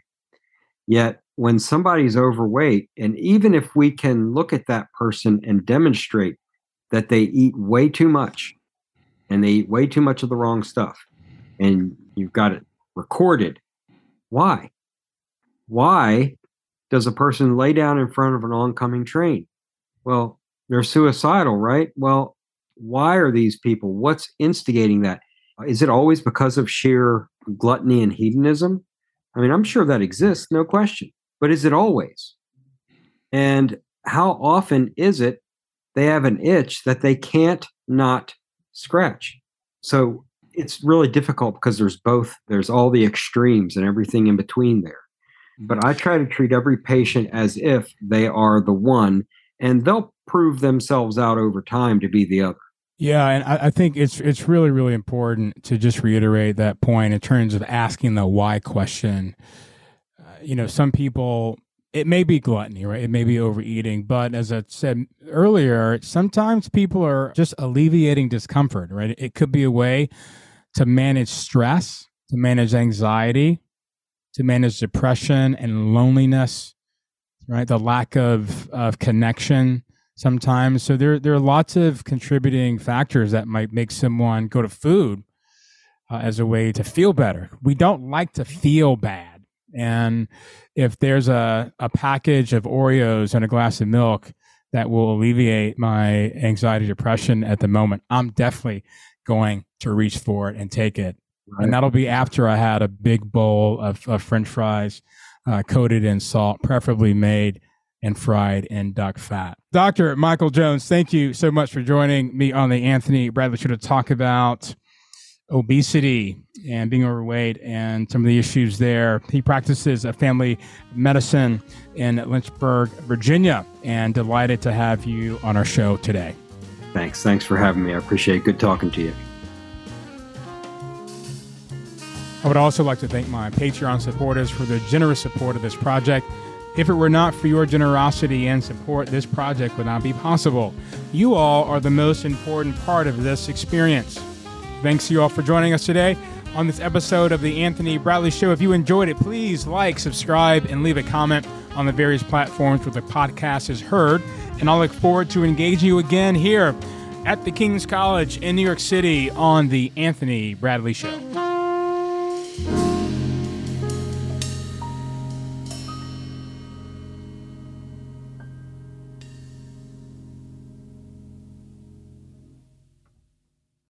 Yet when somebody's overweight, and even if we can look at that person and demonstrate that they eat way too much and they eat way too much of the wrong stuff, and you've got it recorded, why? Why does a person lay down in front of an oncoming train? Well, they're suicidal, right? Well, why are these people? What's instigating that? Is it always because of sheer gluttony and hedonism? I mean, I'm sure that exists, no question but is it always? And how often is it they have an itch that they can't not scratch? So it's really difficult because there's both, there's all the extremes and everything in between there. But I try to treat every patient as if they are the one, and they'll prove themselves out over time to be the other. Yeah, and I, I, think it's it's really really important to just reiterate that point in terms of asking the why question. Uh, you know, some people it may be gluttony, right? It may be overeating, but as I said earlier, sometimes people are just alleviating discomfort, right? It could be a way to manage stress, to manage anxiety, to manage depression and loneliness, right? The lack of of connection sometimes. So there there are lots of contributing factors that might make someone go to food uh, as a way to feel better. We don't like to feel bad, and if there's a a package of Oreos and a glass of milk that will alleviate my anxiety depression at the moment, I'm definitely going to reach for it and take it. Right. And that'll be after I had a big bowl of, of French fries uh, coated in salt, preferably made and fried in duck fat. Dr. Michael Jones, thank you so much for joining me on the Anthony Bradley Show to talk about obesity and being overweight and some of the issues there. He practices a family medicine in Lynchburg, Virginia, and delighted to have you on our show today. Thanks. Thanks for having me. I appreciate it. Good talking to you. I would also like to thank my Patreon supporters for their generous support of this project. If it were not for your generosity and support, this project would not be possible. You all are the most important part of this experience. Thanks to you all for joining us today on this episode of The Anthony Bradley Show. If you enjoyed it, please like, subscribe, and leave a comment on the various platforms where the podcast is heard. And I'll look forward to engaging you again here at the King's College in New York City on The Anthony Bradley Show.